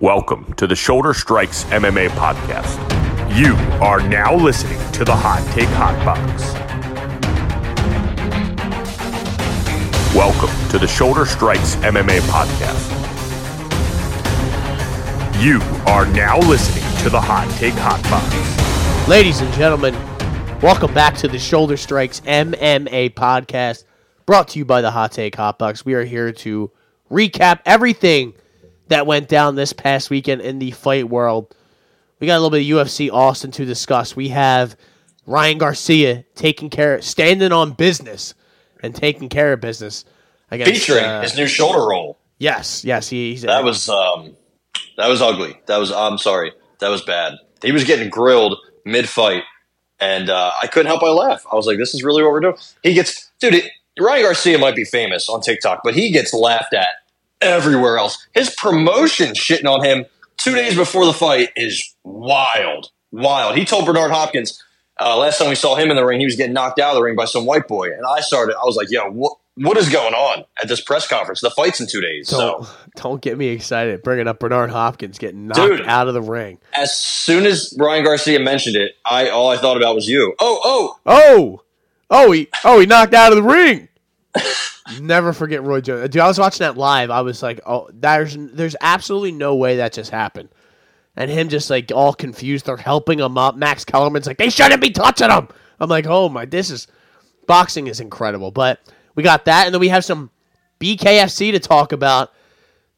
Welcome to the Shoulder Strikes MMA podcast. You are now listening to the Hot Take Hot Box. Welcome to the Shoulder Strikes MMA podcast. You are now listening to the Hot Take Hot Box. Ladies and gentlemen, welcome back to the Shoulder Strikes MMA podcast, brought to you by the Hot Take Hot Box. We are here to recap everything that went down this past weekend in the fight world. We got a little bit of UFC Austin to discuss. We have Ryan Garcia taking care, standing on business and taking care of business against featuring uh, his new shoulder roll. Yes, yes, he, he's That was um, that was ugly. That was I'm sorry. That was bad. He was getting grilled mid fight, and uh, I couldn't help but laugh. I was like, "This is really what we're doing." He gets, dude. It, Ryan Garcia might be famous on TikTok, but he gets laughed at everywhere else. His promotion shitting on him two days before the fight is wild, wild. He told Bernard Hopkins uh, last time we saw him in the ring, he was getting knocked out of the ring by some white boy, and I started. I was like, "Yo, what?" What is going on at this press conference? The fight's in two days. don't, So don't get me excited bringing up Bernard Hopkins getting knocked Dude. out of the ring. as soon as Ryan Garcia mentioned it, I all I thought about was you. Oh, oh, Oh, oh, he, oh, he knocked out of the ring. Never forget Roy Jones. Dude, I was watching that live. I was like, oh, there's, there's absolutely no way that just happened. And him just like all confused. They're helping him up. Max Kellerman's like, they shouldn't be touching him. I'm like, oh my, this is boxing is incredible. But we got that, and then we have some BKFC to talk about.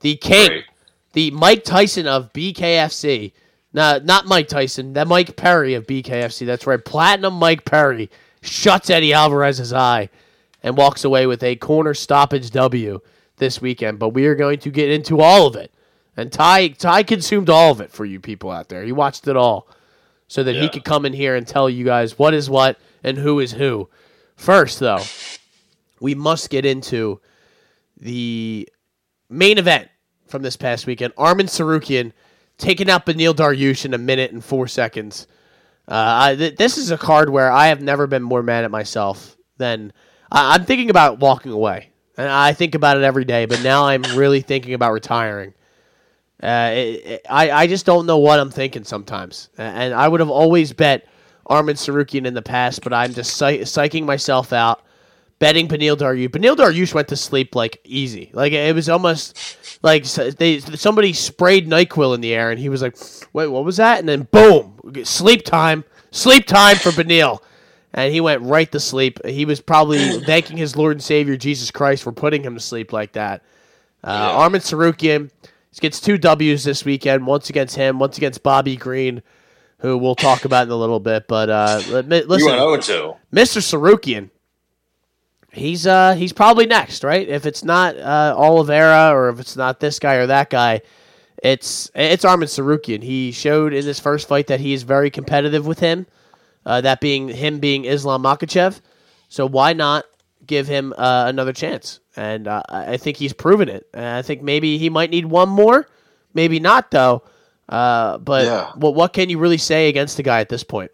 The king, Great. the Mike Tyson of BKFC. No, not Mike Tyson. That Mike Perry of BKFC. That's right. Platinum Mike Perry shuts Eddie Alvarez's eye and walks away with a corner stoppage W this weekend. But we are going to get into all of it. And Ty Ty consumed all of it for you people out there. He watched it all so that he could come in here and tell you guys what is what and who is who. First, though, we must get into the main event from this past weekend. Arman Tsarukyan taking out Beneil Dariush in a minute and four seconds. Uh, I, th- this is a card where I have never been more mad at myself than I, I'm thinking about walking away. And I think about it every day, but now I'm really thinking about retiring. Uh, it, it- I, I just don't know what I'm thinking sometimes. And I would have always bet Arman Tsarukyan in the past, but I'm just psych- psyching myself out betting Beneil Dariush. Beneil Dariush went to sleep like easy. Like it was almost like they somebody sprayed Nyquil in the air, and he was like, "Wait, what was that?" And then boom, sleep time, sleep time for Beneil, and he went right to sleep. He was probably thanking his Lord and Savior Jesus Christ for putting him to sleep like that. Uh, Arman Tsarukyan gets two W's this weekend. Once against him, once against Bobby Green. Who we'll talk about in a little bit, but uh, listen, went 0 Mr. Tsarukyan, he's uh he's probably next, right? If it's not uh, Oliveira or if it's not this guy or that guy, it's it's Arman Tsarukyan. He showed in this first fight that he is very competitive with him. Uh, that being him being Islam Makhachev. So why not give him uh, another chance? And uh, I think he's proven it. And I think maybe he might need one more, maybe not though. Uh, but Yeah. what what can you really say against the guy at this point?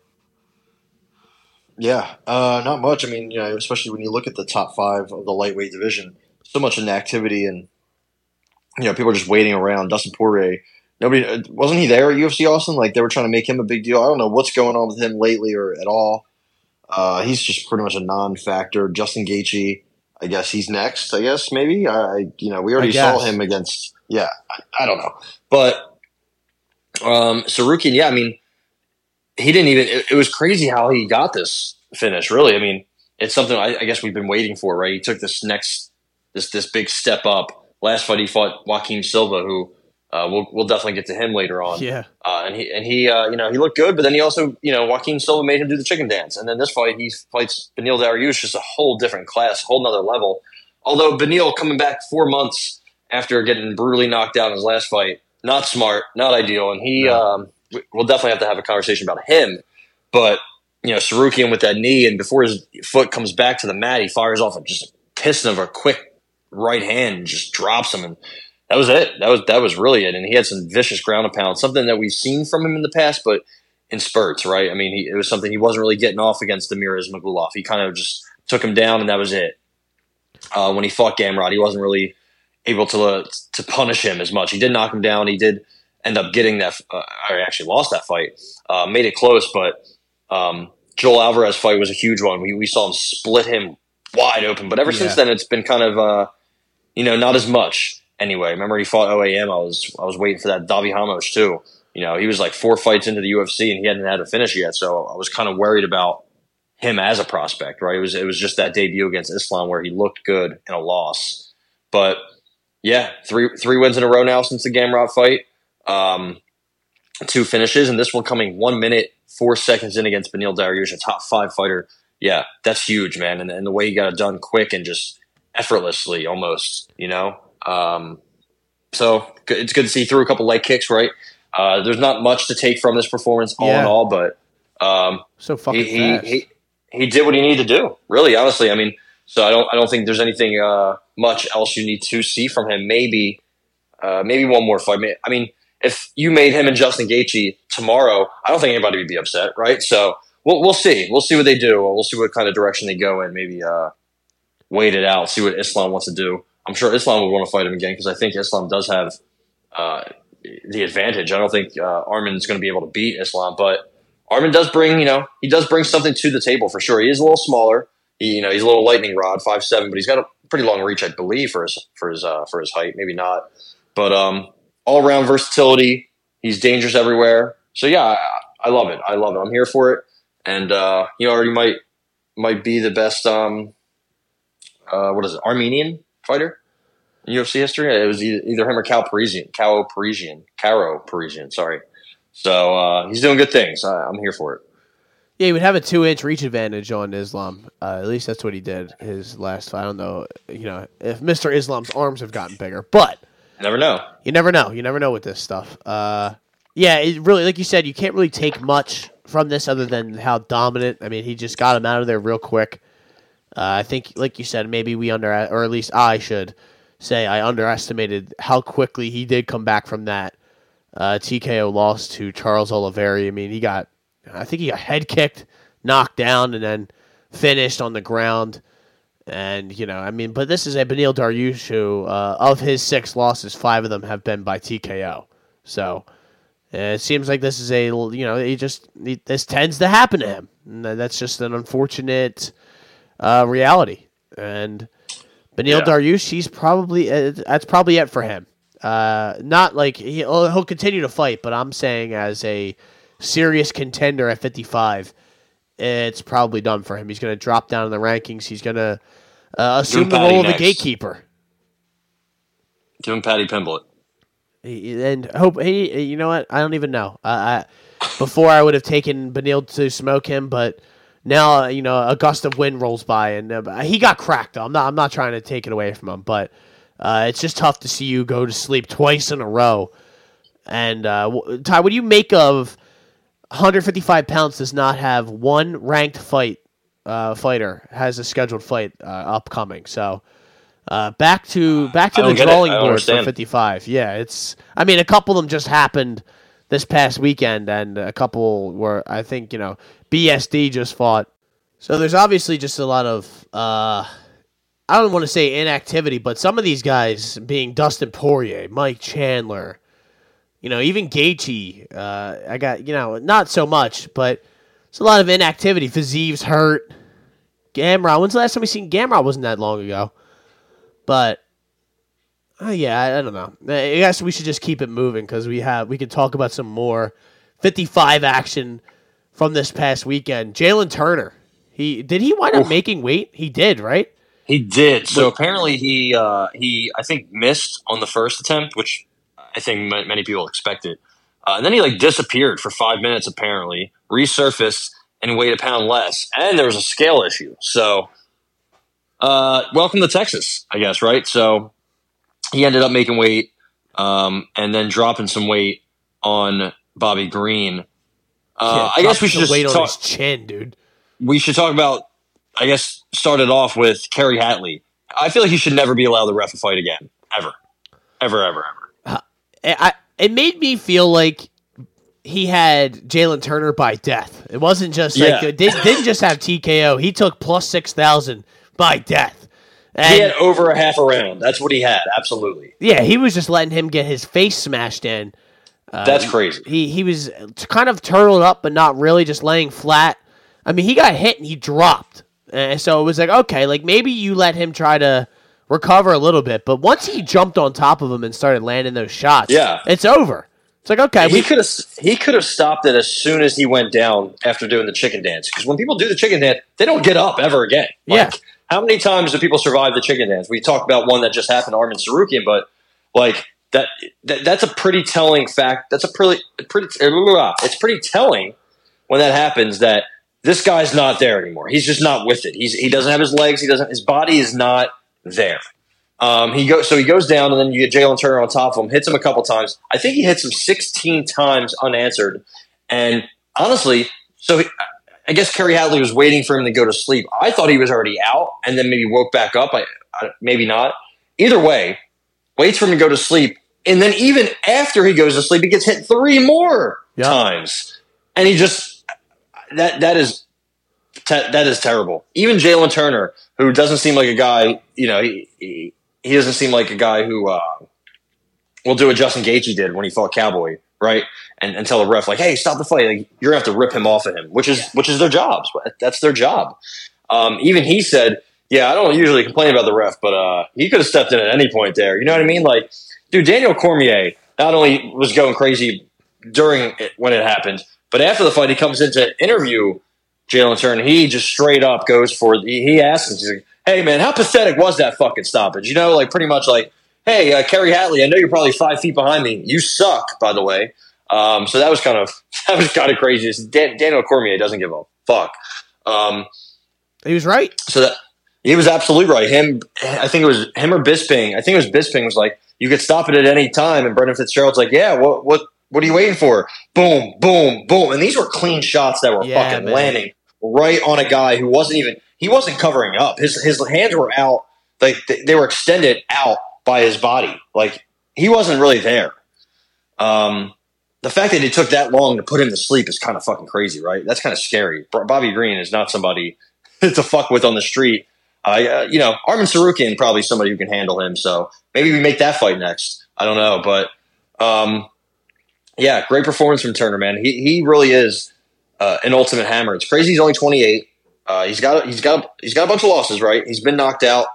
Yeah, uh, not much. I mean, you know, especially when you look at the top five of the lightweight division, so much inactivity, and you know, people are just waiting around. Dustin Poirier, nobody uh, wasn't he there at UFC Austin? Like they were trying to make him a big deal. I don't know what's going on with him lately or at all. Uh, he's just pretty much a non-factor. Justin Gaethje, I guess he's next. I guess maybe. I, I you know, we already saw him against. Yeah, I, I don't know, but Um, Tsarukyan, yeah, I mean, he didn't even. It, it was crazy how he got this finish. Really, I mean, it's something I, I guess we've been waiting for, right? He took this next, this this big step up. Last fight, he fought Joaquim Silva, who uh, we'll we'll definitely get to him later on. Yeah. Uh, and he and he uh, you know he looked good, but then he also you know Joaquim Silva made him do the chicken dance, and then this fight he fights Beneil Dariush, just a whole different class, whole nother level. Although Beneil coming back four months after getting brutally knocked out in his last fight, not smart, not ideal, and he um, we- we'll definitely have to have a conversation about him. But you know Tsarukyan with that knee, and before his foot comes back to the mat, he fires off a, just a piston of a quick right hand, and just drops him, and that was it. That was that was really it. And he had some vicious ground and pound, something that we've seen from him in the past, but in spurts, right? I mean, he, it was something he wasn't really getting off against the Damir Ismagulov. He kind of just took him down, and that was it. Uh, when he fought Gamrot, he wasn't really able to uh, to punish him as much. He did knock him down. He did end up getting that. Uh, I actually lost that fight. Uh, made it close, but um, Joel Alvarez fight was a huge one. We we saw him split him wide open, but ever Yeah. since then it's been kind of uh, you know not as much. Anyway, remember he fought OAM. I was I was waiting for that Davi Ramos too. You know he was like four fights into the UFC and he hadn't had a finish yet, so I was kind of worried about him as a prospect. Right? It was it was just that debut against Islam where he looked good in a loss, but yeah, three three wins in a row now since the Gamrot fight. Um, two finishes, and this one coming one minute four seconds in against Beneil Dariush, a top five fighter. Yeah, that's huge, man. And, and the way he got it done quick and just effortlessly, almost, you know. Um, so it's good to see through a couple leg kicks, right? Uh, there's not much to take from this performance, all in all, but um, So fucking he, he, he he did what he needed to do. Really, honestly, I mean, so I don't I don't think there's anything uh, much else you need to see from him. Maybe uh, maybe one more fight. I mean, if you made him and Justin Gaethje tomorrow, I don't think anybody would be upset, right? So we'll we'll see. We'll see what they do. We'll see what kind of direction they go in. Maybe uh, wait it out. See what Islam wants to do. I'm sure Islam would want to fight him again because I think Islam does have uh, the advantage. I don't think uh, Arman's going to be able to beat Islam, but Arman does bring, you know, he does bring something to the table for sure. He is a little smaller. He, you know, he's a little lightning rod, five seven, but he's got a pretty long reach, I believe, for his for his uh, for his height. Maybe not, but um, all around versatility. He's dangerous everywhere. So yeah, I, I love it. I love it. I'm here for it, and uh, he already might might be the best. Um, uh, what is it? Armenian fighter in UFC history. It was either, him or Cal Parisyan. Cal Parisyan. Karo Parisyan. Sorry. So uh, he's doing good things. I, I'm here for it. Yeah, he would have a two inch reach advantage on Islam. Uh, at least that's what he did his last fight. I don't know, you know, if Mr. Islam's arms have gotten bigger, but Never know. you never know. You never know with this stuff. Uh, yeah, it really, like you said, you can't really take much from this other than how dominant. I mean, he just got him out of there real quick. Uh, I think, like you said, maybe we under, or at least I should say, I underestimated how quickly he did come back from that uh, TKO loss to Charles Oliveira. I mean, he got, I think he got head kicked, knocked down, and then finished on the ground. And you know, I mean, but this is a Beneil Dariush who, uh, of his six losses, five of them have been by TKO. So uh, it seems like this is a you know he just he, this tends to happen to him. And that's just an unfortunate uh, reality. And Beneil Yeah. Dariush, he's probably uh, that's probably it for him. Uh, not like he, he'll he'll continue to fight, but I'm saying as a serious contender at 55, it's probably done for him. He's going to drop down in the rankings. He's going to uh, assume the role of a gatekeeper. Give him Paddy Pimblett. And hope he, you know what? I don't even know. I, I before I would have taken Beneil to smoke him, but now uh, you know a gust of wind rolls by and uh, he got cracked. Though. I'm not. I'm not trying to take it away from him, but uh, it's just tough to see you go to sleep twice in a row. And uh, Ty, what do you make of 155 pounds does not have one ranked fight uh, fighter has a scheduled fight uh, upcoming? So. Uh, back to back to the don't get it. drawing board for 55. Yeah, it's. I mean, a couple of them just happened this past weekend, and a couple were. I think you know BSD just fought. So there's obviously just a lot of. Uh, I don't want to say inactivity, but some of these guys, being Dustin Poirier, Mike Chandler, you know, even Gaethje. Uh, I got you know not so much, but it's a lot of inactivity. Fiziev's hurt. Gamrot. When's the last time we seen Gamrot? Wasn't that long ago. But uh, yeah, I, I don't know. I guess we should just keep it moving because we have we can talk about some more 55 action from this past weekend. Jalin Turner, he did he wind up making weight? He did, right? He did. So apparently he uh, he I think missed on the first attempt, which I think ma- many people expected. Uh, and then he like disappeared for five minutes apparently, resurfaced and weighed a pound less, and there was a scale issue. So, uh, welcome to Texas, I guess, right? So he ended up making weight, um, and then dropping some weight on Bobby Green. Uh, Yeah, I guess we should just weight on talk his chin, dude. we should talk about. I guess started off with Kerry Hatley. I feel like he should never be allowed to ref a fight again, ever, ever, ever, ever. I, I it made me feel like he had Jalin Turner by death. It wasn't just like Yeah. it did, didn't just have TKO. He took plus six thousand by death. And He had over a half a round. That's what he had. Absolutely. Yeah, he was just letting him get his face smashed in. Uh, That's crazy. He he was kind of turtled up, but not really, just laying flat. I mean, he got hit and he dropped, and so it was like okay, like maybe you let him try to recover a little bit, but once he jumped on top of him and started landing those shots, Yeah. it's over. It's like okay, He we could have he could have stopped it as soon as he went down after doing the chicken dance. Because when people do the chicken dance, they don't get up ever again. Yeah. How many times do people survive the chicken dance? We talked about one that just happened Arman Tsarukyan, but like that, that that's a pretty telling fact. That's a pretty pretty it's pretty telling when that happens that this guy's not there anymore. He's just not with it. He's he doesn't have his legs. He doesn't. His body is not there. Um, he goes so he goes down, and then you get Jalin Turner on top of him, hits him a couple times. I think he hits him 16 times unanswered. And honestly, so he, I guess Kerry Hatley was waiting for him to go to sleep. I thought he was already out, and then maybe woke back up. I, I maybe not. Either way, waits for him to go to sleep, and then even after he goes to sleep, he gets hit three more Yeah. times, and he just that that is te- that is terrible. Even Jalin Turner, who doesn't seem like a guy, you know, he, he, he doesn't seem like a guy who uh, will do what Justin Gaethje did when he fought Cowboy, right? And, and tell the ref like, "Hey, stop the fight! Like, you're gonna have to rip him off of him," which is which is their jobs. That's their job. Um, even he said, "Yeah, I don't usually complain about the ref, but uh, he could have stepped in at any point there." You know what I mean? Like, dude, Daniel Cormier not only was going crazy during it, when it happened, but after the fight, he comes in to interview Jalin Turner. He just straight up goes for he, he asks him, he's like, "Hey man, how pathetic was that fucking stoppage?" You know, like pretty much like, "Hey, uh, Kerry Hatley, I know you're probably five feet behind me. You suck, by the way." Um, so that was kind of that was kind of crazy. Dan, Daniel Cormier doesn't give a fuck. Um, he was right. so that he was absolutely right. Him, I think it was him or Bisping. I think it was Bisping was like, you could stop it at any time, and Brendan Fitzgerald's like, yeah, what, what, what are you waiting for? Boom, boom, boom, and these were clean shots that were Yeah, fucking man. landing right on a guy who wasn't even he wasn't covering up. His his hands were out, like they, they were extended out by his body, like he wasn't really there. Um, the fact that it took that long to put him to sleep is kind of fucking crazy, right? That's kind of scary. Bobby Green is not somebody to fuck with on the street. Uh, uh, you know, Arman Tsarukyan probably somebody who can handle him. So maybe we make that fight next. I don't know, but um, yeah, great performance from Turner, man. He he really is uh, an ultimate hammer. It's crazy. He's only twenty eight. Uh, he's got he's got he's got a bunch of losses, right? He's been knocked out.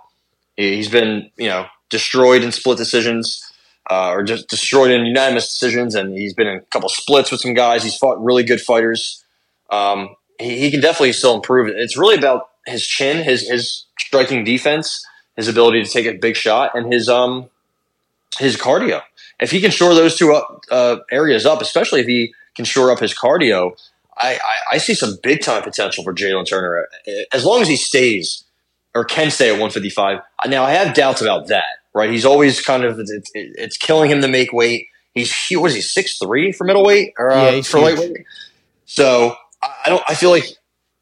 He- He's been you know destroyed in split decisions. Uh, or just destroyed in unanimous decisions, and he's been in a couple splits with some guys. He's fought really good fighters. Um, he, he can definitely still improve. It's really about his chin, his his striking defense, his ability to take a big shot, and his um his cardio. If he can shore those two up, uh, areas up, especially if he can shore up his cardio, I, I, I see some big time potential for Jalin Turner as long as he stays or can stay at 155. Now I have doubts about that. Right, he's always kind of it's, it's killing him to make weight. He's he was he six three for middleweight or uh, Yeah, for huge. lightweight. So I I don't. I feel like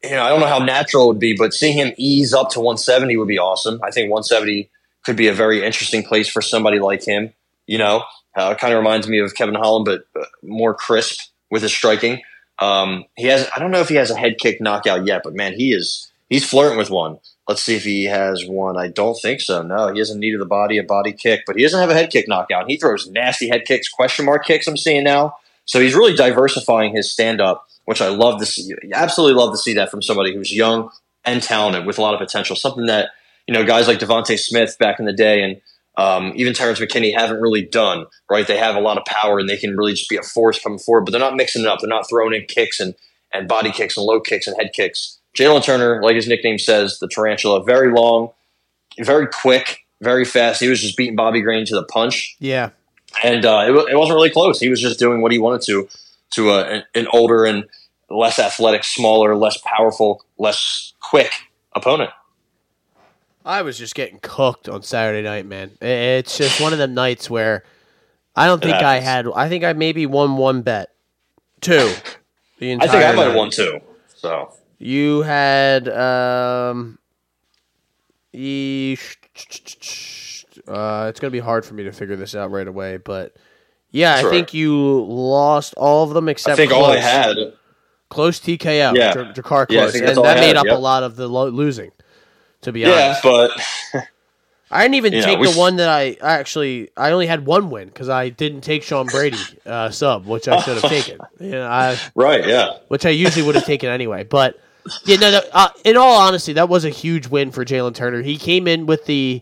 you know. I don't know how natural it would be, but seeing him ease up to 170 would be awesome. I think 170 could be a very interesting place for somebody like him. You know, uh, it kind of reminds me of Kevin Holland, but uh, more crisp with his striking. Um, he has. I don't know if he has a head kick knockout yet, but man, he is. He's flirting with one. Let's see if he has one. I don't think so. No, he hasn't needed the body a body kick, but he doesn't have a head kick knockout. He throws nasty head kicks, question mark kicks. I'm seeing now. So he's really diversifying his stand up, which I love to see. Absolutely love to see that from somebody who's young and talented with a lot of potential. Something that you know guys like Devonte Smith back in the day and um, even Terrance McKinney haven't really done. Right, they have a lot of power and they can really just be a force coming forward, but they're not mixing it up. They're not throwing in kicks and and body kicks and low kicks and head kicks. Jalin Turner, like his nickname says, the tarantula, very long, very quick, very fast. He was just beating Bobby Green to the punch Yeah. and uh, it, it wasn't really close. He was just doing what he wanted to to uh, an, an older and less athletic, smaller, less powerful, less quick opponent. I was just getting cooked on Saturday night, man. It's just one of them nights where I don't think I had. I think I maybe won one bet, two. The entire I think I might have won two. So You had um, e- uh, it's gonna be hard for me to figure this out right away, but yeah, That's I think you lost all of them except I think close. all I had. Close TKO, Yeah. J- Jakar close, that's and that made up yep. a lot of the lo- losing. To be Yeah, honest, but I didn't even You know, take we the s- one that I I actually I only had one win because I didn't take Sean Brady uh, sub, which I should have taken. You know, I Right. Yeah. which I usually would have taken anyway. But yeah, no, no uh, in all honesty, that was a huge win for Jalin Turner. He came in with the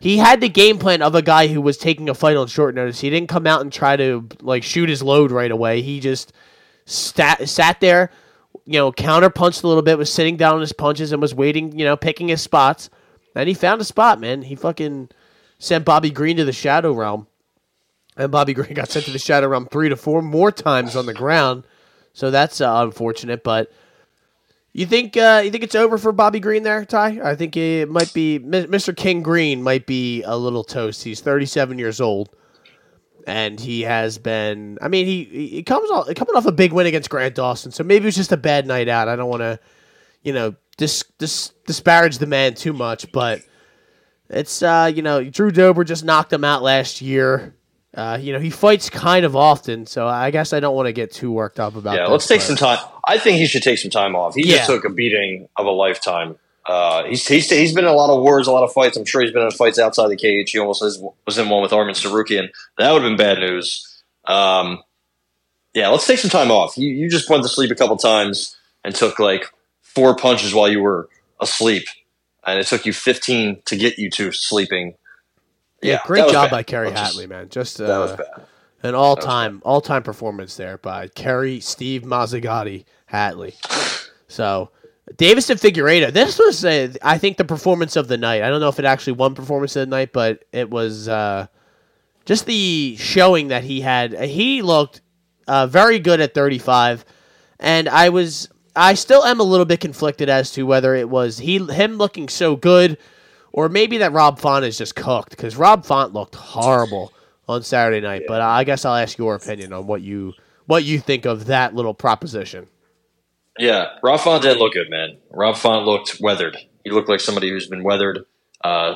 he had the game plan of a guy who was taking a fight on short notice. He didn't come out and try to like shoot his load right away. He just sat sat there, you know, counterpunched a little bit, was sitting down on his punches and was waiting, you know, picking his spots. And he found a spot, man. He fucking sent Bobby Green to the Shadow Realm. And Bobby Green got sent to the Shadow Realm three to four more times on the ground. So that's uh, unfortunate. But you think uh, you think it's over for Bobby Green there, Ty? I think it might be Mr. King Green might be a little toast. He's 37 years old, and he has been. I mean, he he comes off coming off a big win against Grant Dawson. So maybe it was just a bad night out. I don't want to, you know, dis, dis, disparage the man too much, but it's uh, you know, Drew Dober just knocked him out last year. Uh, you know, he fights kind of often, so I guess I don't want to get too worked up about. Yeah. this, Let's take but- some time. I think he should take some time off. He Yeah. just took a beating of a lifetime. Uh, he's, he's he's been in a lot of wars, a lot of fights. I'm sure he's been in fights outside the cage. He almost was, was in one with Arman Tsarukyan. That would have been bad news. Um, yeah, let's take some time off. You you just went to sleep a couple times and took like four punches while you were asleep, and it took you 15 to get you to sleeping. Yeah, that great job bad. by Kerry Hatley, man. Just That was uh, bad. an all time all time performance there by Kerry Steve Mazzagatti Hatley. So Deiveson and Figueiredo. This was uh, I think the performance of the night. I don't know if it actually won performance of the night, but it was uh, just the showing that he had. He looked uh, very good at 35, and I was I still am a little bit conflicted as to whether it was he him looking so good, or maybe that Rob Font is just cooked because Rob Font looked horrible on Saturday night. But I guess I'll ask your opinion on what you what you think of that little proposition. Yeah, Rob Font didn't look good, man. Rob Font looked weathered. He looked like somebody who's been weathered. Uh,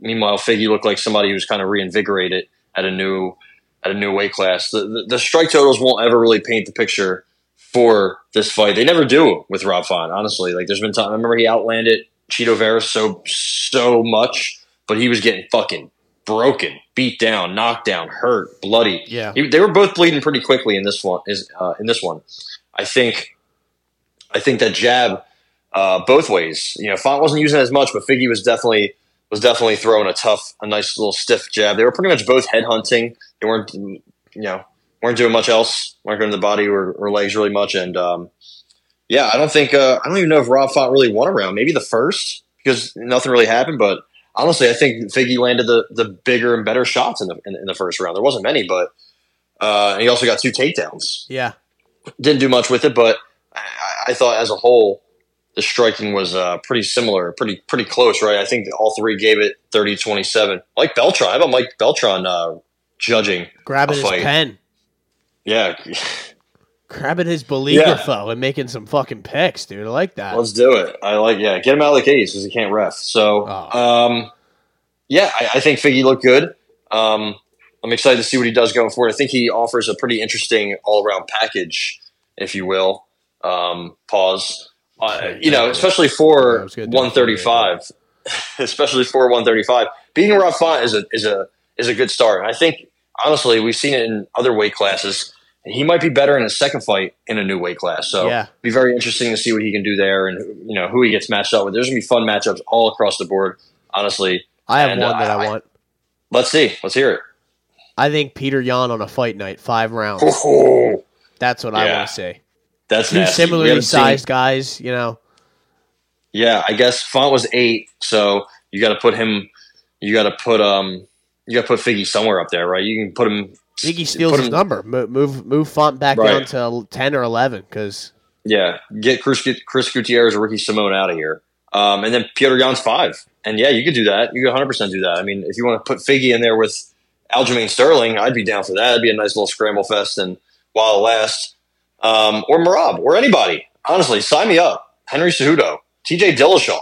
meanwhile, Figgy looked like somebody who's kind of reinvigorated at a new at a new weight class. The, the, the strike totals won't ever really paint the picture for this fight. They never do with Rob Font, honestly. Like, there's been time. I remember he outlanded Chito Vera so so much, but he was getting fucking broken, beat down, knocked down, hurt, bloody. Yeah. He- they were both bleeding pretty quickly in this one. Is uh, in this one, I think. I think that jab uh, both ways. You know, Font wasn't using it as much, but Figgy was definitely was definitely throwing a tough, a nice little stiff jab. They were pretty much both head hunting. They weren't, you know, weren't doing much else. weren't going to the body or, or legs really much. And um, yeah, I don't think uh, I don't even know if Rob Font really won a round. Maybe the first because nothing really happened. But honestly, I think Figgy landed the the bigger and better shots in the in, in the first round. There wasn't many, but uh, he also got two takedowns Yeah. didn't do much with it, but I, I thought as a whole, the striking was uh, pretty similar, pretty pretty close, right? I think all three gave it 30-27. Like Beltran, how about Mike Beltran uh, judging? Grabbing his pen. Yeah, Grabbing his boligrapho and making some fucking picks, dude. I like that. let's do it. I like, yeah, get him out of the case because he can't ref. So, Oh. um, yeah, I, I think Figgy looked good. Um, I'm excited to see what he does going forward. I think he offers a pretty interesting all around package, if you will. Um, pause. Uh, you know, especially for do it 135, especially for 135. Beating Rob Font is a is a is a good start. I think honestly, we've seen it in other weight classes. He might be better in a second fight in a new weight class. So Yeah. be very interesting to see what he can do there, and you know who he gets matched up with. There's gonna be fun matchups all across the board. Honestly, I have And, one uh, that I, I- want. let's see. Let's hear it. I think Petr Yan on a fight night, five rounds. Oh, That's what I want to see. That's Two nasty. Similarly haven't seen- sized guys, you know. Yeah, I guess Font was eight, so you got to put him. You got to put um. You got to put Figgy somewhere up there, right? You can put him. Iggy steals put his him- number. Move, move, move Font back Right. down to ten or eleven because Yeah, get Chris, Chris Gutierrez or Ricky Simón out of here, um, and then Petr Yan's five. And yeah, you could do that. You could 100 percent do that. I mean, if you want to put Figgy in there with Aljamain Sterling, I'd be down for that. It'd be a nice little scramble fest, and while it lasts, um, or Merab or anybody. Honestly, sign me up. Henry Cejudo, T.J. Dillashaw.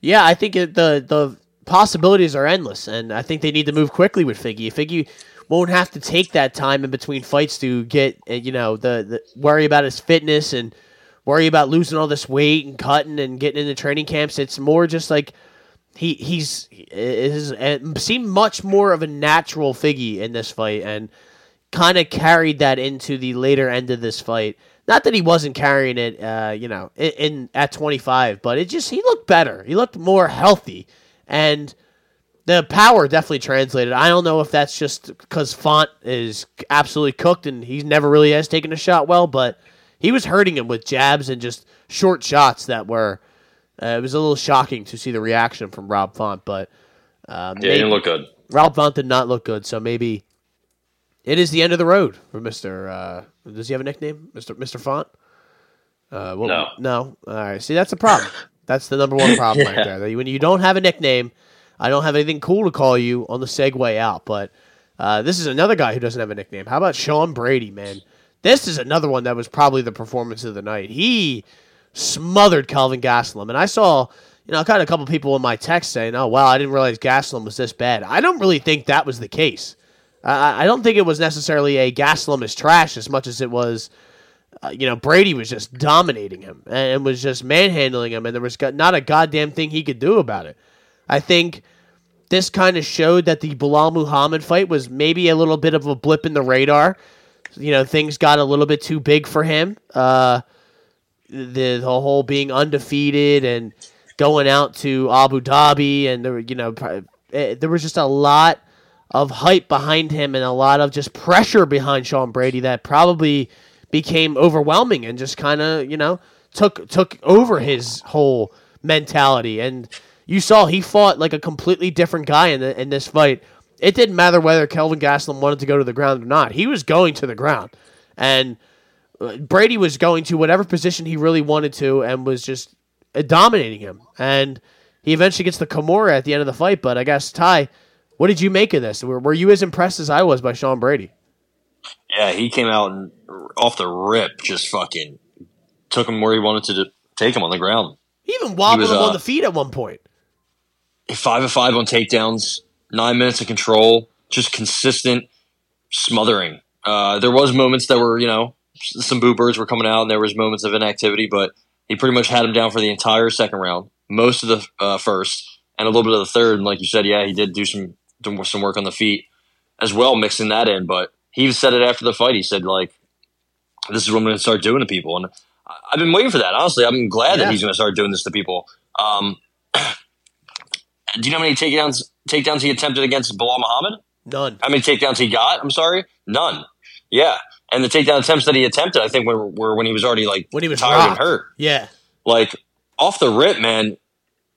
yeah, I think it, the the possibilities are endless, and I think they need to move quickly with Figgy. Figgy won't have to take that time in between fights to get uh, you know the, the worry about his fitness and worry about losing all this weight and cutting and getting into training camps. It's more just like he he's is seemed much more of a natural Figgy in this fight and kind of carried that into the later end of this fight. Not that he wasn't carrying it, uh, you know, in, in at 25, but it just he looked better. He looked more healthy, and the power definitely translated. I don't know if that's just because Font is absolutely cooked and he never really has taken a shot well, but he was hurting him with jabs and just short shots that were. Uh, it was a little shocking to see the reaction from Rob Font, but um, yeah, he didn't look good. Rob Font did not look good, so maybe it is the end of the road for Mister. Uh, does he have a nickname, Mister Mister Font? Uh, well, no, no. All right, see that's a problem. that's the number one problem yeah. right there. That when you don't have a nickname, I don't have anything cool to call you on the segue out. But uh, this is another guy who doesn't have a nickname. How about Sean Brady, man? This is another one that was probably the performance of the night. He smothered Kelvin Gastelum, and I saw you know, I got a couple people in my text saying, "Oh, wow, I didn't realize Gastelum was this bad." I don't really think that was the case. I don't think it was necessarily a Gastelum is trash as much as it was, uh, you know, Brady was just dominating him and was just manhandling him, and there was not a goddamn thing he could do about it. I think this kind of showed that the Belal Muhammad fight was maybe a little bit of a blip in the radar. You know, things got a little bit too big for him. Uh, the, the whole being undefeated and going out to Abu Dhabi, and there, you know, eh, there was just a lot of hype behind him and a lot of just pressure behind Sean Brady that probably became overwhelming and just kind of you know took took over his whole mentality. And you saw he fought like a completely different guy in the, in this fight. It didn't matter whether Kelvin Gastelum wanted to go to the ground or not. He was going to the ground, and uh, Brady was going to whatever position he really wanted to, and was just uh, dominating him. And he eventually gets the Kimura at the end of the fight. But I guess Ty what did you make of this? Were, were you as impressed as I was by Sean Brady? Yeah, he came out and off the rip, just fucking took him where he wanted to take him on the ground. He even wobbled he was, him uh, on the feet at one point. Five of five on takedowns, nine minutes of control, just consistent smothering. Uh, there was moments that were, you know, some boo birds were coming out, and there was moments of inactivity, but he pretty much had him down for the entire second round, most of the uh, first, and a little bit of the third. And like you said, yeah, he did do some some work on the feet as well, mixing that in. But he said it after the fight. He said like, "This is what I'm going to start doing to people," and I've been waiting for that. Honestly, I'm glad yeah. that he's going to start doing this to people. Um, do you know how many takedowns takedowns he attempted against Belal Muhammad? None. How many takedowns he got? I'm sorry, none. Yeah, and the takedown attempts that he attempted, I think, were, were when he was already like when he was tired rocked. and hurt. Yeah, like off the rip, man.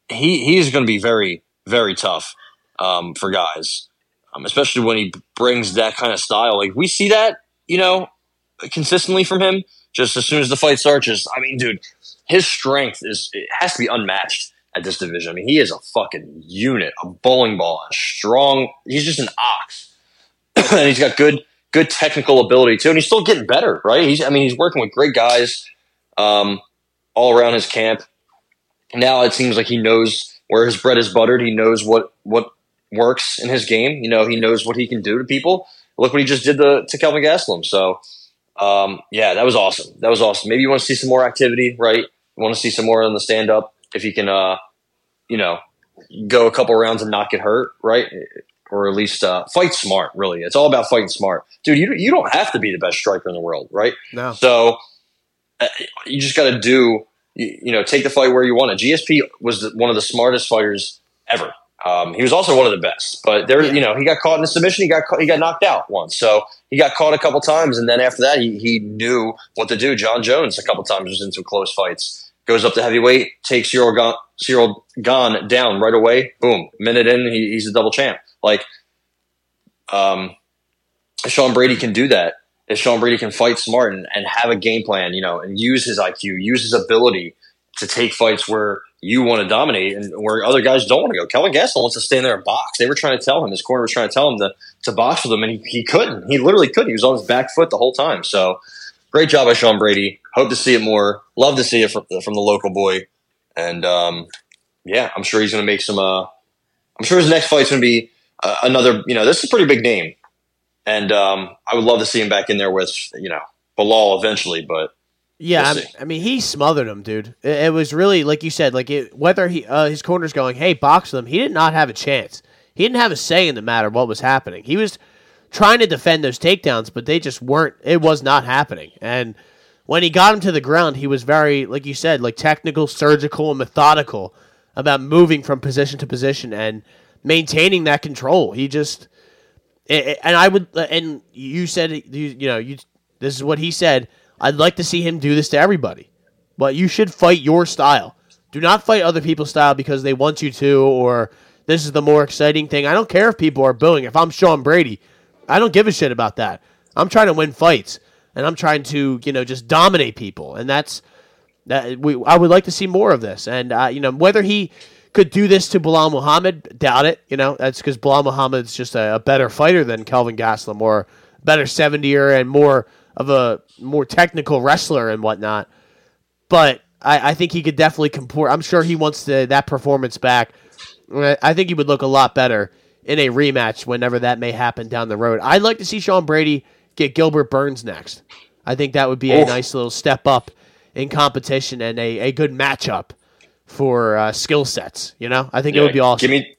He he's going to be very very tough um, for guys, um, especially when he brings that kind of style. Like we see that, you know, consistently from him. Just as soon as the fight starts, just I mean, dude, his strength is it has to be unmatched at this division. I mean, he is a fucking unit, a bowling ball, a strong. He's just an ox, and he's got good good technical ability too, and he's still getting better, right? He's I mean, he's working with great guys um, all around his camp. Now it seems like he knows where his bread is buttered. He knows what what works in his game. You know, he knows what he can do to people. Look what he just did to, to Kelvin Gastelum. So, um, yeah, that was awesome. That was awesome. Maybe you want to see some more activity, right? You want to see some more on the stand up if he can, uh, you know, go a couple rounds and not get hurt, right? Or at least uh, fight smart. Really, it's all about fighting smart, dude. You you don't have to be the best striker in the world, right? No. So uh, you just got to do. You, you know, take the fight where you want it. GSP was one of the smartest fighters ever. Um, he was also one of the best, but there, yeah. you know, he got caught in a submission. He got caught, he got knocked out once, so he got caught a couple times, and then after that, he he knew what to do. Jon Jones a couple times was in some close fights. Goes up to heavyweight, takes Ciryl Gane, Ciryl Gane down right away. Boom, minute in, he, he's a double champ. Like, um, Sean Brady can do that. If Sean Brady can fight smart and, and have a game plan, you know, and use his IQ, use his ability to take fights where you want to dominate and where other guys don't want to go. Kelvin Gastelum wants to stand there and box. They were trying to tell him, his corner was trying to tell him to, to box with him, and he, he couldn't. He literally couldn't. He was on his back foot the whole time. So great job by Sean Brady. Hope to see it more. Love to see it from, from the local boy. And um, yeah, I'm sure he's going to make some. Uh, I'm sure his next fight's going to be uh, another. You know, this is a pretty big name, and um, I would love to see him back in there with you know Belal eventually. But Yeah, We'll I mean, he smothered him, dude. It, it was really like you said, like it, whether he uh, his corner's going, "Hey, box them." He did not have a chance. He didn't have a say in the matter what was happening. He was trying to defend those takedowns, but they just weren't. It was not happening. And when he got him to the ground, he was very, like you said, like technical, surgical, and methodical about moving from position to position and maintaining that control. He just and I would and you said you you know you this is what he said. I'd like to see him do this to everybody, but you should fight your style. Do not fight other people's style because they want you to, or this is the more exciting thing. I don't care if people are booing. If I'm Sean Brady, I don't give a shit about that. I'm trying to win fights, and I'm trying to you know just dominate people, and that's that. We I would like to see more of this, and uh, you know whether he could do this to Belal Muhammad, doubt it. You know that's because Belal Muhammad's just a, a better fighter than Kelvin Gastelum, or better 70er and more of a more technical wrestler and whatnot. But I, I think he could definitely comport. I'm sure he wants the, that performance back. I I think he would look a lot better in a rematch whenever that may happen down the road. I'd like to see Sean Brady get Gilbert Burns next. I think that would be a Oof. nice little step up in competition and a, a good matchup for uh, skill sets. You know, I think it would be awesome. Give me,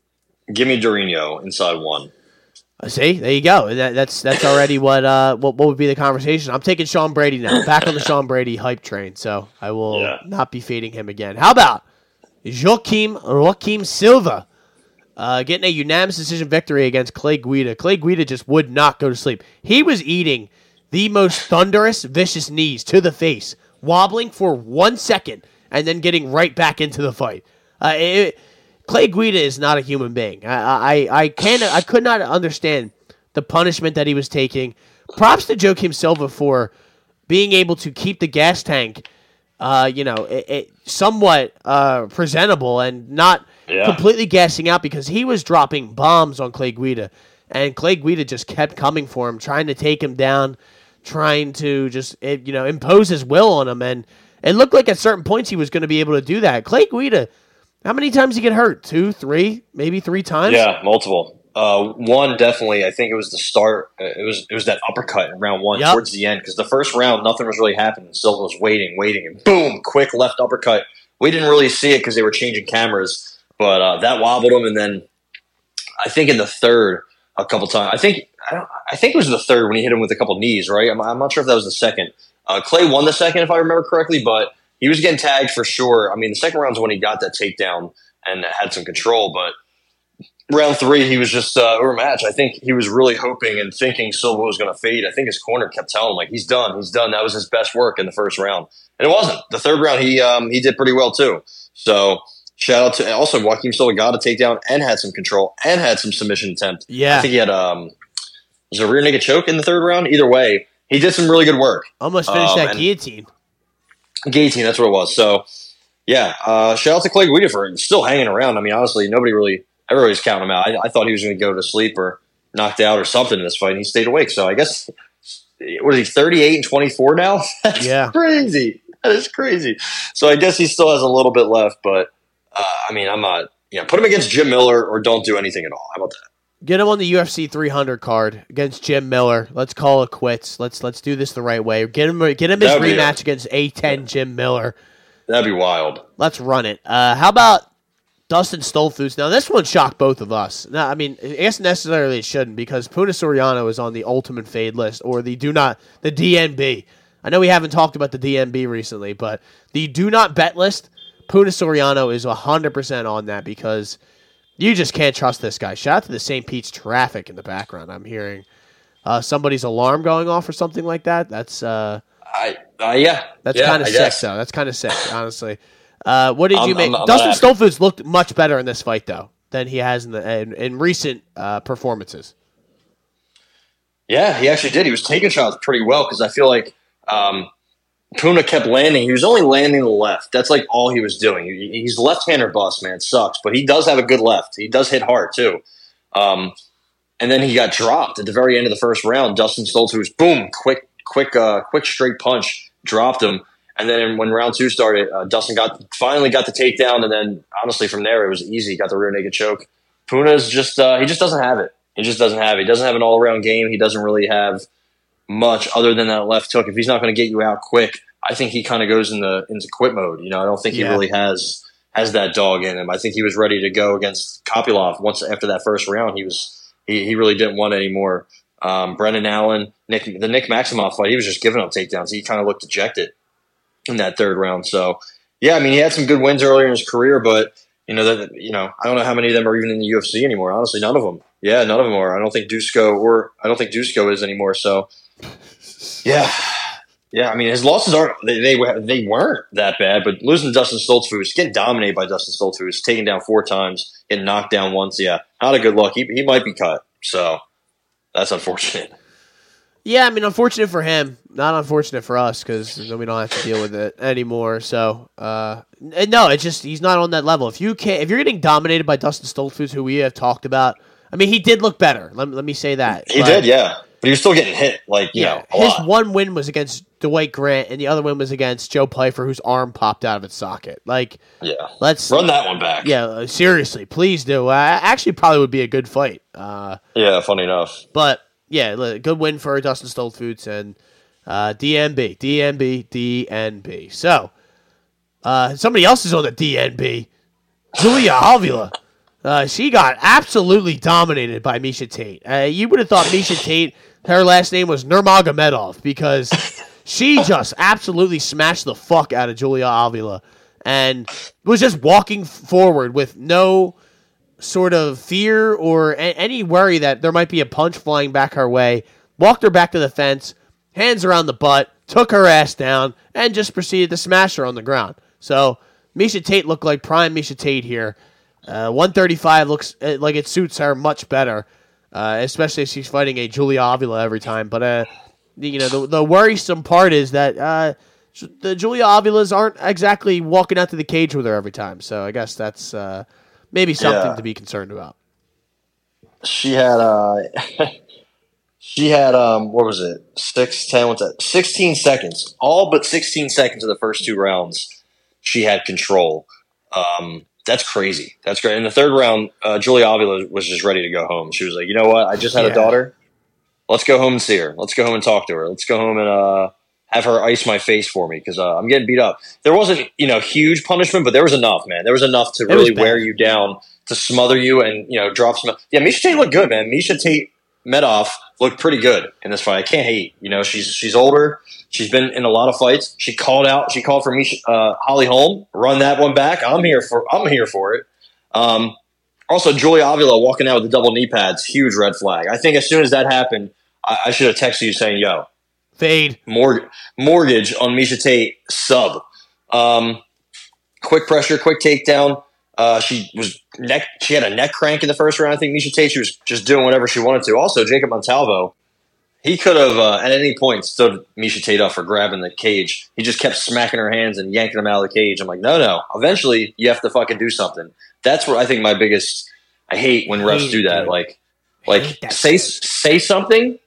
give me Durinho inside one. Uh, See, there you go. That, that's that's already what uh what, what would be the conversation. I'm taking Sean Brady now. Back on the Sean Brady hype train, so I will Yeah. not be fading him again. How about Joaquim Joaquim Silva uh, getting a unanimous decision victory against Clay Guida? Clay Guida just would not go to sleep. He was eating the most thunderous, vicious knees to the face, wobbling for one second, and then getting right back into the fight. Uh, it, Clay Guida is not a human being. I I I can I could not understand the punishment that he was taking. Props to Joaquim Silva for being able to keep the gas tank, uh, you know, it, it somewhat uh, presentable and not Yeah. completely gassing out because he was dropping bombs on Clay Guida, and Clay Guida just kept coming for him, trying to take him down, trying to just eh, you know impose his will on him, and it looked like at certain points he was going to be able to do that. Clay Guida. How many times did he get hurt? Two, three, maybe three times. Yeah, multiple. Uh, one definitely. I think it was the start. uh, It was it was that uppercut in round one Yep. towards the end because the first round nothing was really happening. Silva was waiting, waiting, and boom, quick left uppercut. We didn't really see it because they were changing cameras, but uh, that wobbled him. And then I think in the third, a couple times. I think I, don't, I think it was the third when he hit him with a couple knees. Right. I'm, I'm not sure if that was the second. Uh, Clay won the second, if I remember correctly, but he was getting tagged for sure. I mean, the second round's when he got that takedown and had some control, but round three, he was just uh, overmatched. I think he was really hoping and thinking Silva was going to fade. I think his corner kept telling him like he's done, he's done. That was his best work in the first round, and it wasn't. The third round, he um, he did pretty well too. So shout out to also Joaquim Silva got a takedown and had some control and had some submission attempt. Yeah. I think he had um was a rear naked choke in the third round. Either way, he did some really good work. Almost finished Um, that guillotine. Guillotine, that's what it was. So, yeah, uh, shout out to Clay Guida for still hanging around. I mean, honestly, nobody really, everybody's counting him out. I, I thought he was going to go to sleep or knocked out or something in this fight, and he stayed awake. So I guess, what is he, 38 and 24 now? That's Yeah. crazy. That is crazy. So I guess he still has a little bit left, but, uh, I mean, I'm not, yeah, put him against Jim Miller or don't do anything at all. How about that? Get him on the UFC 300 card against Jim Miller. Let's call it quits. Let's let's do this the right way. Get him get him his That'd rematch against A10 Jim Miller. That'd be wild. Let's run it. Uh, how about Dustin Stoltzfus? Now this one shocked both of us. Now I mean, I guess necessarily it shouldn't because Puna Soriano is on the ultimate fade list or the do not the DNB. I know we haven't talked about the DNB recently, but the do not bet list. Puna Soriano is hundred percent on that because you just can't trust this guy. Shout out to the St. Pete's traffic in the background. I'm hearing uh, somebody's alarm going off or something like that. That's uh, I, uh, yeah. that's Yeah, kind of sick, guess. though. That's kind of sick, honestly. Uh, what did you I'm- make? I'm- I'm Dustin Stoltzfus looked much better in this fight, though, than he has in the in, in recent uh, performances. Yeah, he actually did. He was taking shots pretty well because I feel like um, Puna kept landing. He was only landing the left. That's like all he was doing. He- He's left-hander bust, man. Sucks, but he does have a good left. He does hit hard too. Um, and then he got dropped at the very end of the first round. Dustin Stoltz was boom, quick, quick, uh, quick straight punch, dropped him. And then when round two started, uh, Dustin got finally got the takedown, and then honestly from there it was easy. He got the rear naked choke. Puna's just uh, he just doesn't have it. He just doesn't have it. He doesn't have an all around game. He doesn't really have much other than that left hook. If he's not going to get you out quick, I think he kind of goes in the into quit mode. You know, I don't think Yeah. he really has has that dog in him. I think he was ready to go against Kopylov once after that first round. He was he, he really didn't want any more. Um, Brendan Allen, Nick the Nick Maximov fight, he was just giving up takedowns. He kind of looked dejected in that third round. So yeah, I mean he had some good wins earlier in his career, but you know that you know I don't know how many of them are even in the UFC anymore. Honestly, none of them. Yeah, none of them are. I don't think Dusko or I don't think Dusko is anymore. So yeah, yeah. I mean his losses aren't they they, were- they weren't that bad, but losing to Dustin Stoltzfus, getting dominated by Dustin Stoltz, Stoltzfus, taken down four times, and knocked down once. Yeah, not a good look. He he might be cut. So that's unfortunate. Yeah, I mean, unfortunate for him, not unfortunate for us because we don't have to deal with it anymore. So, uh, no, it's just he's not on that level. If you can, if you're getting dominated by Dustin Stoltzfus, who we have talked about, I mean, he did look better. Let, let me say that He did, yeah, but he was still getting hit. Like you Yeah, know, his lot. one win was against Dwight Grant, and the other win was against Joe Pfeiffer, whose arm popped out of its socket. Like, yeah. let's Run that one back. yeah, uh, seriously, please do. Uh, actually, probably would be a good fight. Uh, yeah. Funny enough. But yeah, good win for Dustin Stoltzfus and uh, DNB, DNB, DNB. So uh, somebody else is on the DNB. Julia Avila. Uh, she got absolutely dominated by Miesha Tate. Uh, you would have thought Miesha Tate, her last name was Nurmagomedov because she just absolutely smashed the fuck out of Julia Avila and was just walking forward with no sort of fear or a- any worry that there might be a punch flying back her way, walked her back to the fence, hands around the butt, took her ass down, and just proceeded to smash her on the ground. So Miesha Tate looked like prime Miesha Tate here. Uh, 135 looks uh, like it suits her much better, uh, especially if she's fighting a Julia Avila every time. But uh, you know the, the worrisome part is that uh, the Julia Avilas aren't exactly walking out to the cage with her every time. So I guess that's uh, maybe something Yeah. to be concerned about. she had uh she had um what was it six ten what's that sixteen seconds all but sixteen seconds of the first two rounds she had control um that's crazy that's great in the third round uh, Julia Avila was just ready to go home she was like you know what I just had Yeah. a daughter let's go home and see her let's go home and talk to her let's go home and uh have her ice my face for me because uh, I'm getting beat up. There wasn't, you know, huge punishment, but there was enough, man. There was enough to was really wear you down, to smother you, and you know, drop some. Yeah, Miesha Tate looked good, man. Miesha Tate Medoff looked pretty good in this fight. I can't hate. You know, she's she's older. She's been in a lot of fights. She called out. She called for Miesha, uh, Holly Holm. Run that one back. I'm here for. I'm here for it. Um, also, Julia Avila walking out with the double knee pads. Huge red flag. I think as soon as that happened, I, I should have texted you saying, "Yo, Fade. Mort- mortgage on Miesha Tate sub. Um, quick pressure, quick takedown. Uh, she was neck. She had a neck crank in the first round. I think Miesha Tate. She was just doing whatever she wanted to. Also, Jacob Montalvo. He could have uh, at any point stood Miesha Tate up for grabbing the cage. He just kept smacking her hands and yanking them out of the cage. I'm like, no, no. Eventually, you have to fucking do something. That's what I think my biggest. I hate when refs Hate do that. dude. Like, like say shit. say something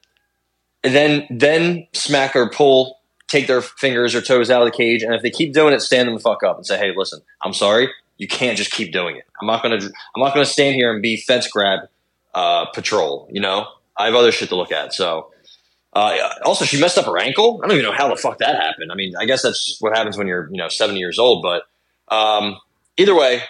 and then then smack or pull, take their fingers or toes out of the cage, and if they keep doing it, stand them the fuck up and say, "Hey, listen, I'm sorry, you can't just keep doing it. I'm not gonna I'm not gonna stand here and be fence grab uh, patrol. You know, I have other shit to look at." So. Uh, also, she messed up her ankle. I don't even know how the fuck that happened. I mean, I guess that's what happens when you're, you know, 70 years old. But um, either way,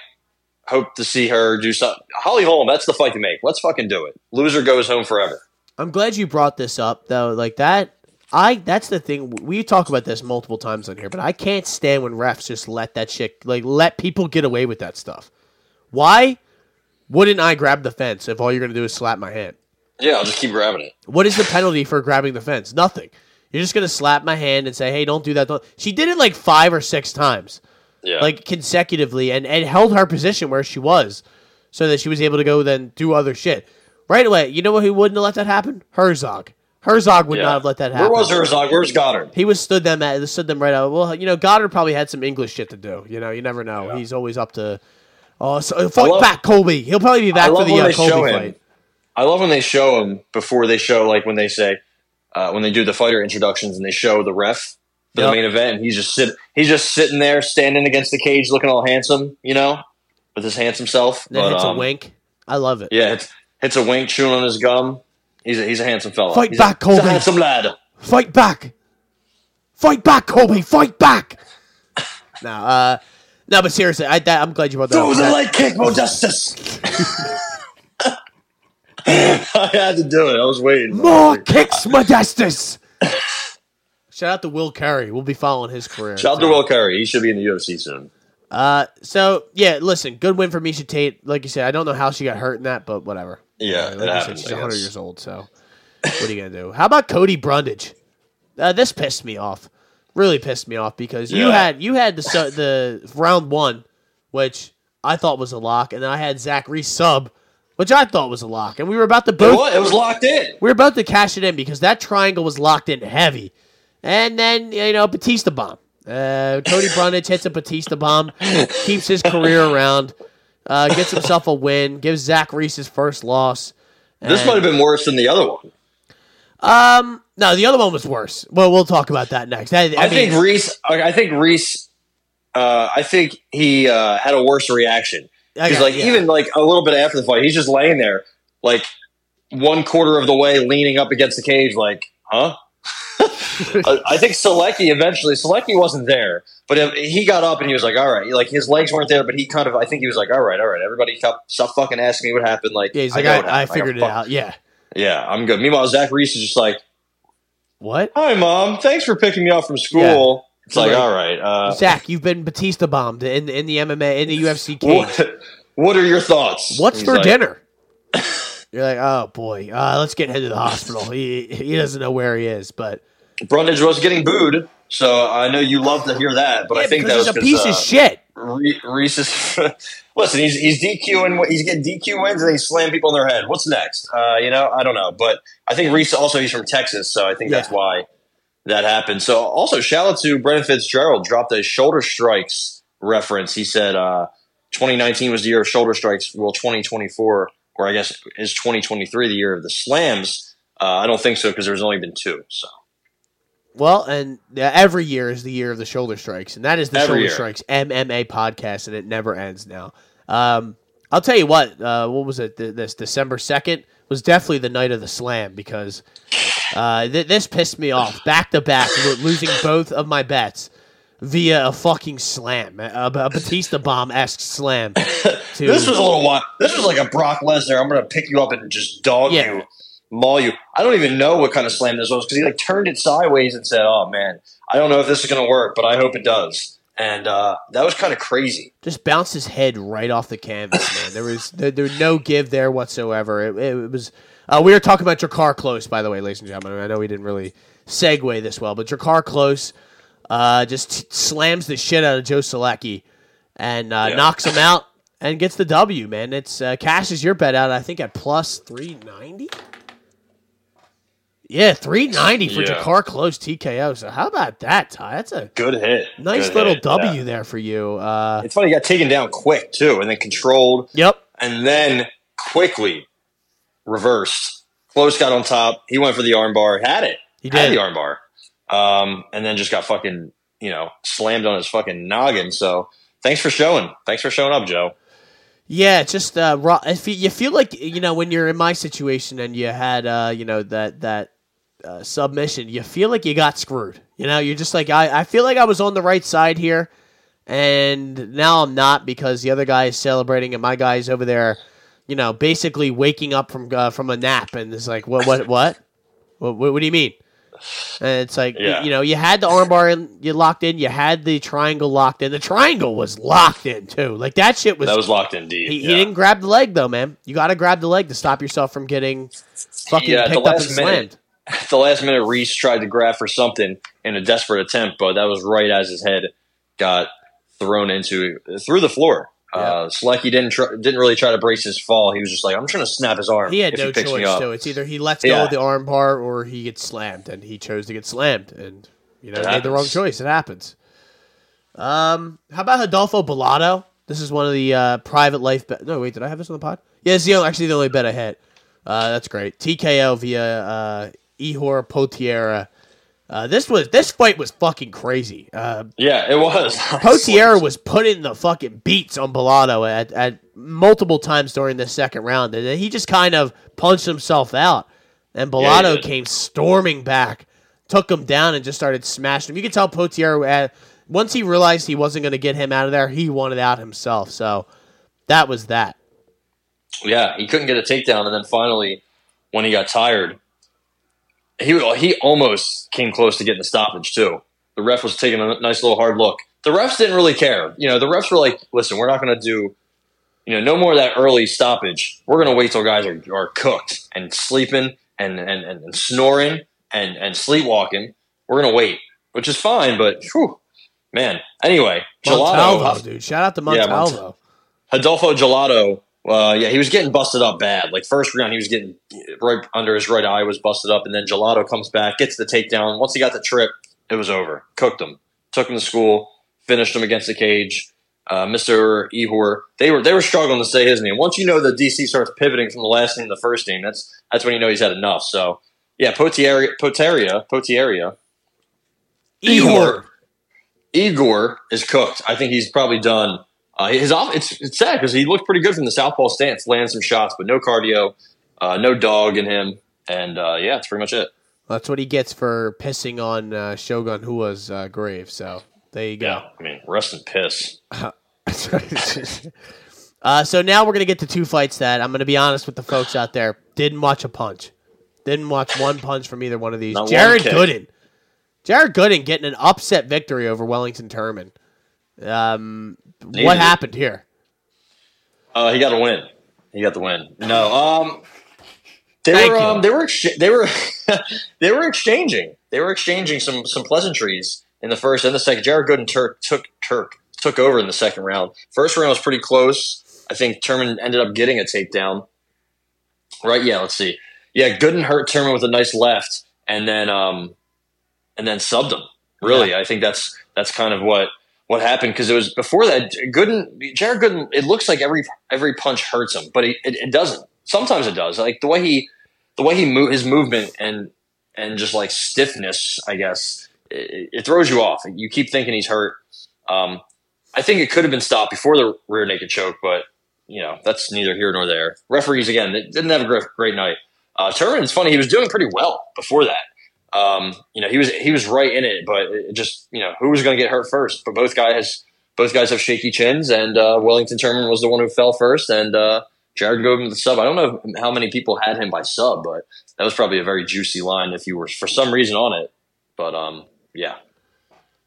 hope to see her do something. Holly Holm, that's the fight to make. Let's fucking do it. Loser goes home forever. I'm glad you brought this up though. Like that, I that's the thing. We talk about this multiple times on here, but I can't stand when refs just let that shit like let people get away with that stuff. Why wouldn't I grab the fence if all you're gonna do is slap my hand? Yeah, I'll just keep grabbing it. What is the penalty for grabbing the fence? Nothing. You're just gonna slap my hand and say, "Hey, don't do that." Don't. She did it like five or six times, Yeah. like consecutively, and and held her position where she was, so that she was able to go then do other shit right away. You know what? Who wouldn't have let that happen? Herzog. Herzog would yeah. not have let that happen. Where was Herzog? Where's Goddard? He was stood them at stood them right out. Well, you know, Goddard probably had some English shit to do. You know, you never know. He's always up to. Oh, so, fight love- back, Colby. He'll probably be back for the uh, Colby fight. I love when they show him before they show, like when they say, uh, when they do the fighter introductions and they show the ref for Yep. the main event, and he's just sit, he's just sitting there, standing against the cage, looking all handsome, you know, with his handsome self. Then But, it's um, a wink. I love it. Yeah, hits, hits a wink, chewing on his gum. He's a, he's a handsome fella. Fight he's back, a, he's a handsome lad. Fight back. Fight back, Kobe. Fight back. no, uh, no, but seriously, I, that, I'm glad you brought that Throw up. the That- leg kick, Modestas. I had to do it. I was waiting. More kicks, Modestas. Shout out to Will Curry. We'll be following his career. Shout out to Will Curry. He should be in the UFC soon. Uh, so yeah, listen, good win for Miesha Tate. Like you said, I don't know how she got hurt in that, but whatever. Yeah, like you happens, said, she's I 100 years old. So what are you gonna do? How about Cody Brundage? Uh, this pissed me off. Really pissed me off because you had you had the the round one, which I thought was a lock, and then I had Zach Reese sub, which I thought was a lock, and we were about to It both was, it was locked in. we were about to cash it in because that triangle was locked in heavy. And then, you know, Batista bomb. Uh, Cody Brundage hits a Batista bomb, keeps his career around, uh, gets himself a win, gives Zach Reese his first loss. This might have been worse than the other one. Um, no, the other one was worse. Well, we'll talk about that next. I, I, I, mean, think Reese. I think Reese. Uh, I think he uh, had a worse reaction. He's got- like yeah. even like a little bit after the fight, he's just laying there, like one quarter of the way, leaning up against the cage, like, huh? I I think Solecki eventually. Solecki wasn't there, but if- he got up and he was like, "All right." Like his legs weren't there, but he kind of. I think he was like, "All right, all right." Everybody, stop, stop fucking asking me what happened. Like, yeah, he's like, I, I, figured it out. Yeah. Yeah, I'm good. Meanwhile, Zach Reese is just like, What? "Hi, mom. Thanks for picking me up from school." It's like, Like- all right. Uh, Zach, you've been Batista bombed in in the MMA in the UFC cage. what, what are your thoughts? What's for like, dinner? You're like, oh boy, uh, let's get him to the hospital. He he doesn't know where he is, but Brundage was getting booed, so I know you love to hear that. But yeah, I think that because was a piece uh, of shit. Re- Reese is listen. He's he's DQing. He's getting DQ wins, and he's slamming people in their head. What's next? Uh, you know, I don't know, but I think Reese also he's from Texas, so I think that's why that happened. So also shout out to Brendan Fitzgerald dropped a shoulder strikes reference. He said uh, 2019 was the year of shoulder strikes. Well, 2024, or I guess is 2023 the year of the slams. Uh, I don't think so because there's only been two. So Well, and uh, every year is the year of the shoulder strikes, and that is the Every shoulder year. strikes MMA podcast, and it never ends now. Um, I'll tell you what. Uh, what was it? Th- This December second was definitely the night of the slam because uh, th- this pissed me off back to back, losing both of my bets via a fucking slam, a, a Batista bomb esque slam. To, This was a little while. This was like a Brock Lesnar. I'm going to pick you up and just dog Yeah. you, maul you. I don't even know what kind of slam this was because he like turned it sideways and said, "Oh man, I don't know if this is going to work, but I hope it does." And uh, that was kind of crazy. just bounced his head right off the canvas, man. There was there, there was no give there whatsoever. It, it was. Uh, we were talking about Drakkar Klose, by the way, ladies and gentlemen. I know we didn't really segue this well, but Drakkar Klose uh, just t- slams the shit out of Joe Solecki and uh, Yeah. knocks him out and gets the W. Man, it's uh, cashes your bet out. I think at plus three ninety. Yeah, three ninety for Yeah. Drakkar Klose TKO. So how about that, Ty? That's a Good hit. nice Good little hit. W Yeah. there for you. Uh, It's funny. He got taken down quick too, and then controlled, yep. and then quickly reversed. Klose got on top. He went for the armbar. Had it. He Had the armbar. Um, and then just got fucking you know slammed on his fucking noggin. So thanks for showing. Thanks for showing up, Joe. Yeah, just uh, raw. If you, you feel like you know when you're in my situation and you had uh, you know that that uh, submission, you feel like you got screwed. You know, you're just like I, I feel like I was on the right side here, and now I'm not because the other guy is celebrating and my guy's over there, you know, basically waking up from uh, from a nap and it's like what what what what, what, what do you mean? And it's like Yeah. you know you had the armbar in, you locked in, you had the triangle locked in. The triangle was locked in too. Like that shit was That was locked in deep. he, yeah. he didn't grab the leg though, man. You got to grab the leg to stop yourself from getting fucking Yeah, picked up and minute. slammed. At the last minute, Reese tried to grab for something in a desperate attempt, but that was right as his head got thrown into through the floor. Uh, Solecki didn't tr- didn't really try to brace his fall. He was just like, "I'm trying to snap his arm." He had no he picks choice So It's either he lets go Yeah. of the arm bar or he gets slammed, and he chose to get slammed, and you know It made the wrong choice. It happens. Um, how about Adolfo Bellato? This is one of the uh, private life. Bet- no, wait, did I have this on the pod? Yeah, it's the only, actually the only bet I had. Uh, that's great. TKO via uh, Ihor Potieria. Uh, this was this fight was fucking crazy. Uh, Yeah, it was. Potieria was putting the fucking beats on Bellato at, at multiple times during the second round, and then he just kind of punched himself out. And Yeah, Bellato did. came storming back took him down and just started smashing him. You could tell Potieria uh, once he realized he wasn't going to get him out of there, he wanted out himself. So that was that. Yeah, he couldn't get a takedown, and then finally, when he got tired, he he almost came close to getting a stoppage too. The ref was taking a nice little hard look. The refs didn't really care. You know, the refs were like, "Listen, we're not going to do, you know, no more of that early stoppage. We're going to wait till guys are, are cooked and sleeping and and, and, and snoring and and sleepwalking. We're going to wait, which is fine. But whew, man, anyway, Montalvo, Gelato, dude, shout out to Montalvo. Yeah, Adolfo Gelato uh, yeah, he was getting busted up bad. Like first round, he was getting right under his right eye was busted up, and then Gelato comes back, gets the takedown. Once he got the trip, it was over. Cooked him, took him to school, finished him against the cage. Uh, Mr. Ihor, they were they were struggling to say his name. Once you know the DC starts pivoting from the last name to the first name, that's that's when you know he's had enough. So yeah, Potieria, Poteria, Potieria, Ihor, Igor is cooked. I think he's probably done uh, his off, it's it's sad because he looked pretty good from the southpaw stance, landing some shots, but no cardio, uh, no dog in him, and uh, yeah, that's pretty much it. That's what he gets for pissing on uh, Shogun Rua's uh, grave. So there you go. Yeah, I mean, rest in piss. uh, so now we're gonna get to two fights that I'm gonna be honest with the folks out there didn't watch a punch, didn't watch one punch from either one of these. Not Jared. Gooden, Jared Gooden getting an upset victory over Wellington Turman. Um, Needed what it. happened here? Uh, he got a win. He got the win. No, um, they Thank were you. um, they were ex- they were they were exchanging they were exchanging some some pleasantries in the first and the second. Jared Gooden Turk took Turk took over in the second round. First round was pretty close. I think Turman ended up getting a takedown. Right? Yeah. Let's see. Yeah, Gooden hurt Turman with a nice left, and then um, and then subbed him. Really, I think that's that's kind of what what happened because it was before that. Gooden, Jared Gooden, it looks like every every punch hurts him, but he, it, it doesn't. Sometimes it does. Like the way he the way he move his movement and and just like stiffness, I guess it, it throws you off. You keep thinking he's hurt. Um, I think it could have been stopped before the rear naked choke, but you know that's neither here nor there. Referees again didn't have a great, night. Uh, it's funny he was doing pretty well before that. Um, you know he was he was right in it, but it just you know who was going to get hurt first? But both guys both guys have shaky chins, and uh, Wellington Turman was the one who fell first, and uh, Jared with the sub. I don't know how many people had him by sub, but that was probably a very juicy line if you were for some reason on it. But um, yeah,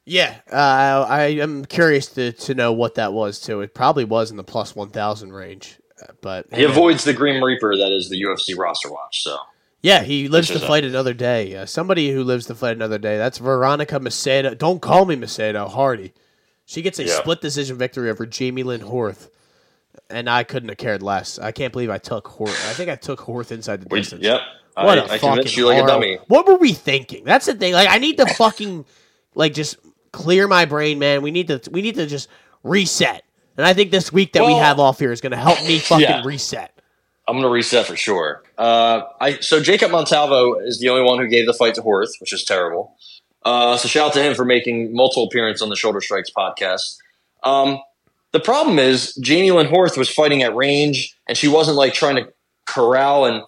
Yeah, uh, I am curious to, to know what that was too. It probably was in the plus one thousand range, uh, but he avoids the Green Reaper that is the UFC roster watch. So yeah, he lives to a- fight another day. Uh, somebody who lives to fight another day. That's Veronica Macedo. Don't call me Macedo. Hardy. She gets a Yeah. split decision victory over Jamey-Lyn Horth, and I couldn't have cared less. I can't believe I took Horth. I think I took Horth inside the distance. yep, What I a I fucking you like a dummy. What were we thinking? That's the thing. Like, I need to fucking like just clear my brain, man. We need to we need to just reset. And I think this week that we have off here is going to help me fucking Yeah. reset. I'm going to reset for sure. Uh, I so Jacob Montalvo is the only one who gave the fight to Horth, which is terrible. Uh, so shout out to him for making multiple appearances on the Shoulder Strikes podcast. Um, the problem is Jamey-Lyn Horth was fighting at range, and she wasn't like trying to corral and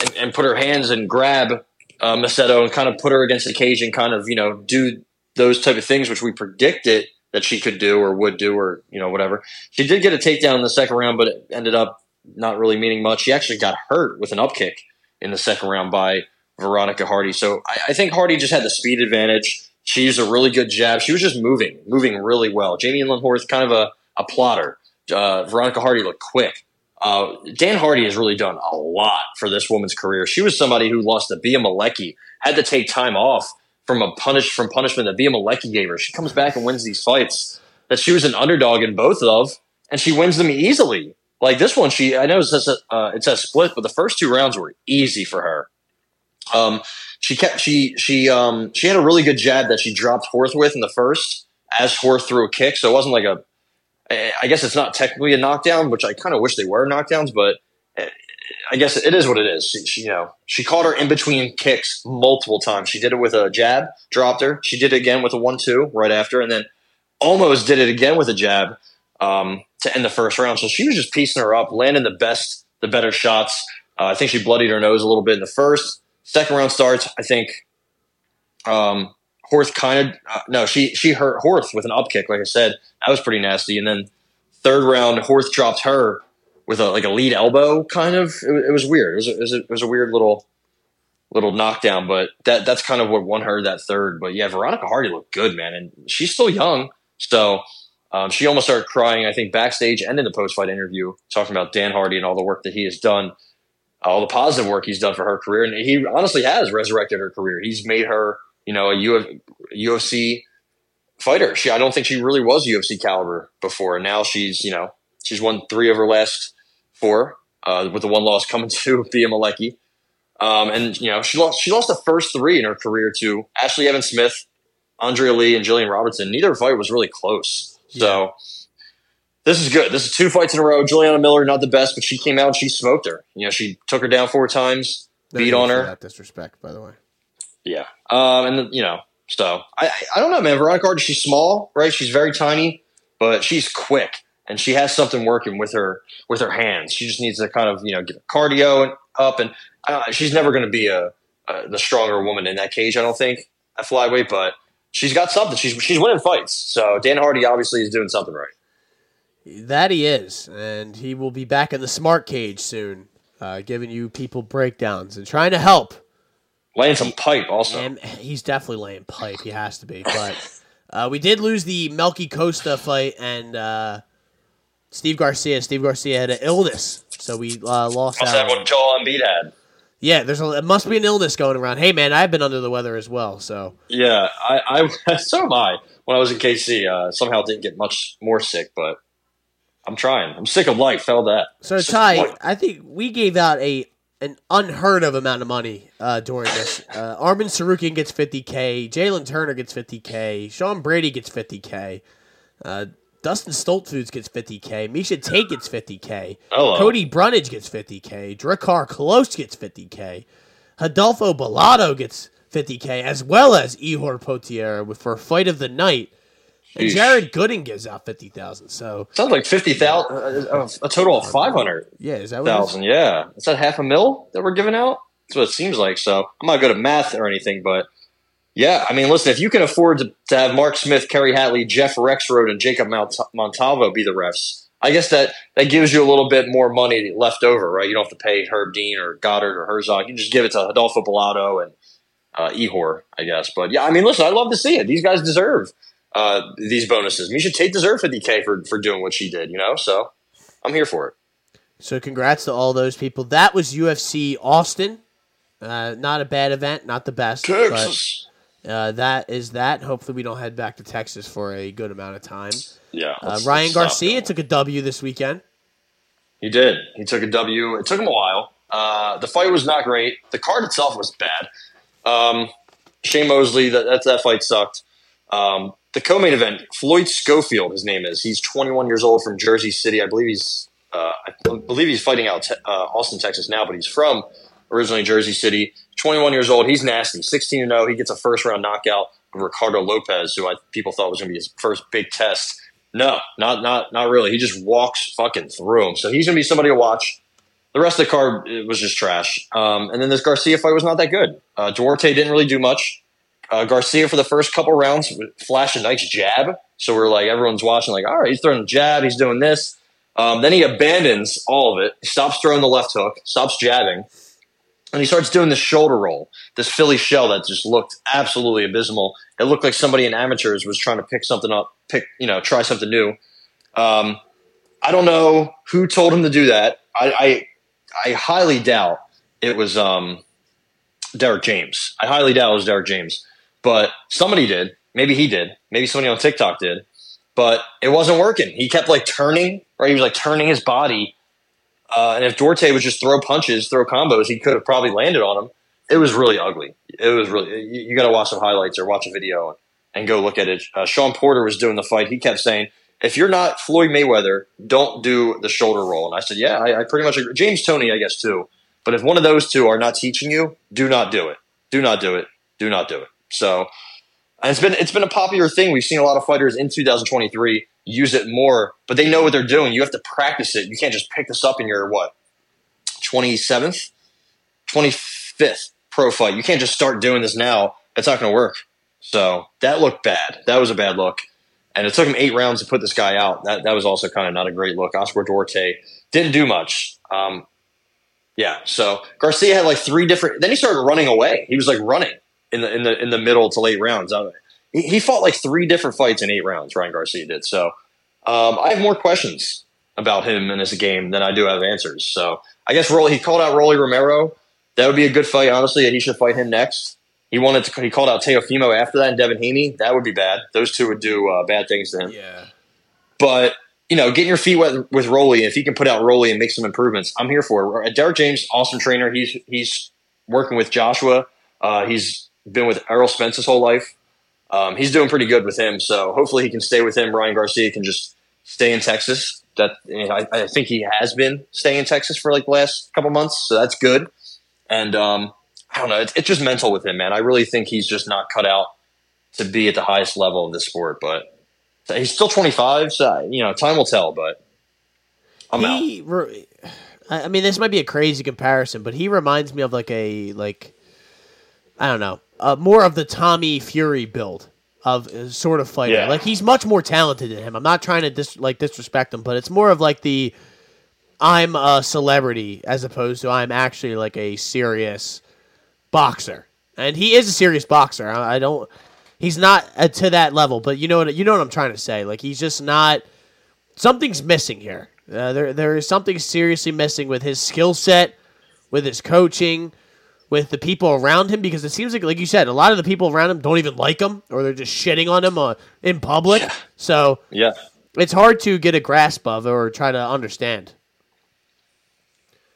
and, and put her hands and grab uh, Macedo and kind of put her against the cage and kind of you know do those type of things which we predicted that she could do or would do or you know whatever. She did get a takedown in the second round, but it ended up not really meaning much. He actually got hurt with an upkick in the second round by Veronica Hardy. So I, I think Hardy just had the speed advantage. She used a really good jab. She was just moving, moving really well. Jamey-Lyn Horth kind of a, a plotter. Uh, Veronica Hardy looked quick. Uh, Dan Hardy has really done a lot for this woman's career. She was somebody who lost to Bea Malecki, had to take time off from a punish from punishment that Bea Malecki gave her. She comes back and wins these fights that she was an underdog in both of, and she wins them easily. Like this one, she I know it says uh, it says split, but the first two rounds were easy for her. Um, she kept she she um she had a really good jab that she dropped Horth with in the first as Horth threw a kick, so it wasn't like a. I guess it's not technically a knockdown, which I kind of wish they were knockdowns, but eh, I guess it is what it is. She, she, you know, she caught her in between kicks multiple times. She did it with a jab, dropped her. She did it again with a one-two right after, and then almost did it again with a jab um, to end the first round. So she was just piecing her up, landing the best, the better shots. Uh, I think she bloodied her nose a little bit in the first. Second round starts. I think Um, Horth kind of uh, no, she she hurt Horth with an up kick, like I said. That was pretty nasty. And then third round, Horth dropped her with a like a lead elbow, kind of. It, it was weird. It was, a, it was a, it was a weird little little knockdown, but that that's kind of what won her that third. But yeah, Veronica Hardy looked good, man, and she's still young, so. Um, she almost started crying, I think, backstage and in the post fight interview, talking about Dan Hardy and all the work that he has done, all the positive work he's done for her career. And he honestly has resurrected her career. He's made her, you know, a Uf- UFC fighter. She, I don't think she really was UFC caliber before. And now she's, you know, she's won three of her last four, uh, with the one loss coming to Bea Malecki. Um, and you know, she lost, she lost the first three in her career to Ashley Evans Smith, Andrea Lee, and Jillian Robertson. Neither fight was really close. So this is good. This is two fights in a row. Juliana Miller, not the best, but she came out and she smoked her. You know, she took her down four times, No beat on her. That disrespect, by the way. Yeah. Um, and you know, so I, I don't know, man. Veronica Hardy, she's small, right? She's very tiny, but she's quick and she has something working with her with her hands. She just needs to kind of you know get her cardio and up, and uh, she's never going to be a, a the stronger woman in that cage. I don't think at flyweight, but she's got something. She's she's winning fights. So Dan Hardy obviously is doing something right. That he is, and he will be back in the smart cage soon, uh, giving you people breakdowns and trying to help. Laying some pipe also. And he's definitely laying pipe. He has to be. But uh, we did lose the Melky Costa fight and uh, Steve Garcia. Steve Garcia had an illness, so we uh, lost out. have what Joel Embiid had. Yeah, there's a, it must be an illness going around. Hey man, I've been under the weather as well. So Yeah, I, I so am I. When I was in KC, uh, somehow didn't get much more sick, but I'm trying. I'm sick of life. Fell that. so Ty. I think we gave out a an unheard of amount of money uh, during this. Uh, Arman Tsarukyan gets 50k, Jalin Turner gets 50k, Sean Brady gets 50k, uh, Dustin Stoltzfus gets 50k, Miesha Tate gets 50k, Hello. Cody Brundage gets 50k, Drakkar Klose gets 50k, Adolfo Bellato gets 50k, as well as Ihor Potier for fight of the night. And Jared Gooden gives out 50,000. So, Sounds like fifty thousand, uh, a total of five hundred yeah, is that what thousand. Yeah, is that half a mil that we're giving out? That's what it seems like. So I'm not good at math or anything, but yeah, I mean, listen, if you can afford to, to have Mark Smith, Kerry Hatley, Jeff Rexroad, and Jacob Mont- Montalvo be the refs, I guess that that gives you a little bit more money left over, right? You don't have to pay Herb Dean or Goddard or Herzog. You just give it to Adolfo Bellato and uh, Ihor, I guess. But yeah, I mean, listen, I'd love to see it. These guys deserve uh, these bonuses. Miesha Tate deserve 50K for, for doing what she did, you know? So I'm here for it. So congrats to all those people. That was UFC Austin. Uh, not a bad event, not the best, Texas. but uh, that is that. Hopefully, we don't head back to Texas for a good amount of time. Yeah. Uh, Ryan Garcia going. took a W this weekend. He did. He took a W. It took him a while. Uh, the fight was not great. The card itself was bad. Um, Shane Mosley, that, that, that fight sucked. Um, the co-main event, Floyd Schofield, his name is. He's 21 years old from Jersey City. I believe he's, uh, I believe he's fighting out uh, Austin, Texas now, but he's from originally Jersey City. 21 years old. He's nasty. 16 and 0. He gets a first round knockout of Ricardo Lopez, who I, people thought was going to be his first big test. No, not not not really. He just walks fucking through him. So he's going to be somebody to watch. The rest of the card was just trash. Um, and then this Garcia fight was not that good. Uh, Duarte didn't really do much. Uh, Garcia for the first couple rounds flashed a nice jab. So we're like, everyone's watching, like, all right, he's throwing a jab, he's doing this. Um, then he abandons all of it. Stops throwing the left hook, stops jabbing, and he starts doing this shoulder roll, this Philly shell that just looked absolutely abysmal. It looked like somebody in amateurs was trying to pick something up, pick, you know, try something new. Um, I don't know who told him to do that. I, I, I highly doubt it was um, Derek James. I highly doubt it was Derek James, but somebody did. Maybe he did. Maybe somebody on TikTok did. But it wasn't working. He kept like turning, right? He was like turning his body. Uh, and if Duarte would just throw punches, throw combos, he could have probably landed on him. It was really ugly. It was really. You, you got to watch some highlights or watch a video and, and go look at it. Uh, Shawn Porter was doing the fight. He kept saying, "If you're not Floyd Mayweather, don't do the shoulder roll." And I said, "Yeah, I, I pretty much agree." James Toney, I guess too. But if one of those two are not teaching you, do not do it. Do not do it. Do not do it. So and it's been it's been a popular thing. We've seen a lot of fighters in 2023 use it more, but they know what they're doing. You have to practice it. You can't just pick this up in your what 27th, 25th pro fight. You can't just start doing this now it's not going to work. So that looked bad. That was a bad look. And it took him eight rounds to put this guy out. That that was also kind of not a great look. Oscar Duarte didn't do much. Um, yeah. So Garcia had like three different. Then he started running away. He was like running in the in the in the middle to late rounds. Uh, he, he fought like three different fights in eight rounds. Ryan Garcia did. So um, I have more questions about him in this game than I do have answers. So I guess Rolly, he called out Rolly Romero. That would be a good fight, honestly. He should fight him next. He wanted to. He called out Teofimo after that, and Devin Haney. That would be bad. Those two would do uh, bad things to him. Yeah. But you know, getting your feet wet with Rolly, if he can put out Rolly and make some improvements, I'm here for it. Derek James, awesome trainer. He's he's working with Joshua. Uh, he's been with Errol Spence his whole life. Um, he's doing pretty good with him. So hopefully he can stay with him. Ryan Garcia can just stay in Texas. That you know, I, I, think he has been staying in Texas for like the last couple months, so that's good. And um, I don't know, it's, it's just mental with him, man. I really think he's just not cut out to be at the highest level of this sport. But he's still 25, so you know, time will tell. But I'm he, out. Re- I mean, this might be a crazy comparison, but he reminds me of like a like I don't know, uh, more of the Tommy Fury build of uh, sort of fighter. Yeah. Like he's much more talented than him. I'm not trying to dis- like disrespect him, but it's more of like the I'm a celebrity as opposed to I'm actually like a serious boxer, and he is a serious boxer. I, I don't. He's not uh, to that level, but you know what you know what I'm trying to say. Like he's just not. Something's missing here. Uh, there there is something seriously missing with his skill set, with his coaching, with the people around him because it seems like, like you said, a lot of the people around him don't even like him or they're just shitting on him uh, in public. Yeah. So yeah, it's hard to get a grasp of or try to understand.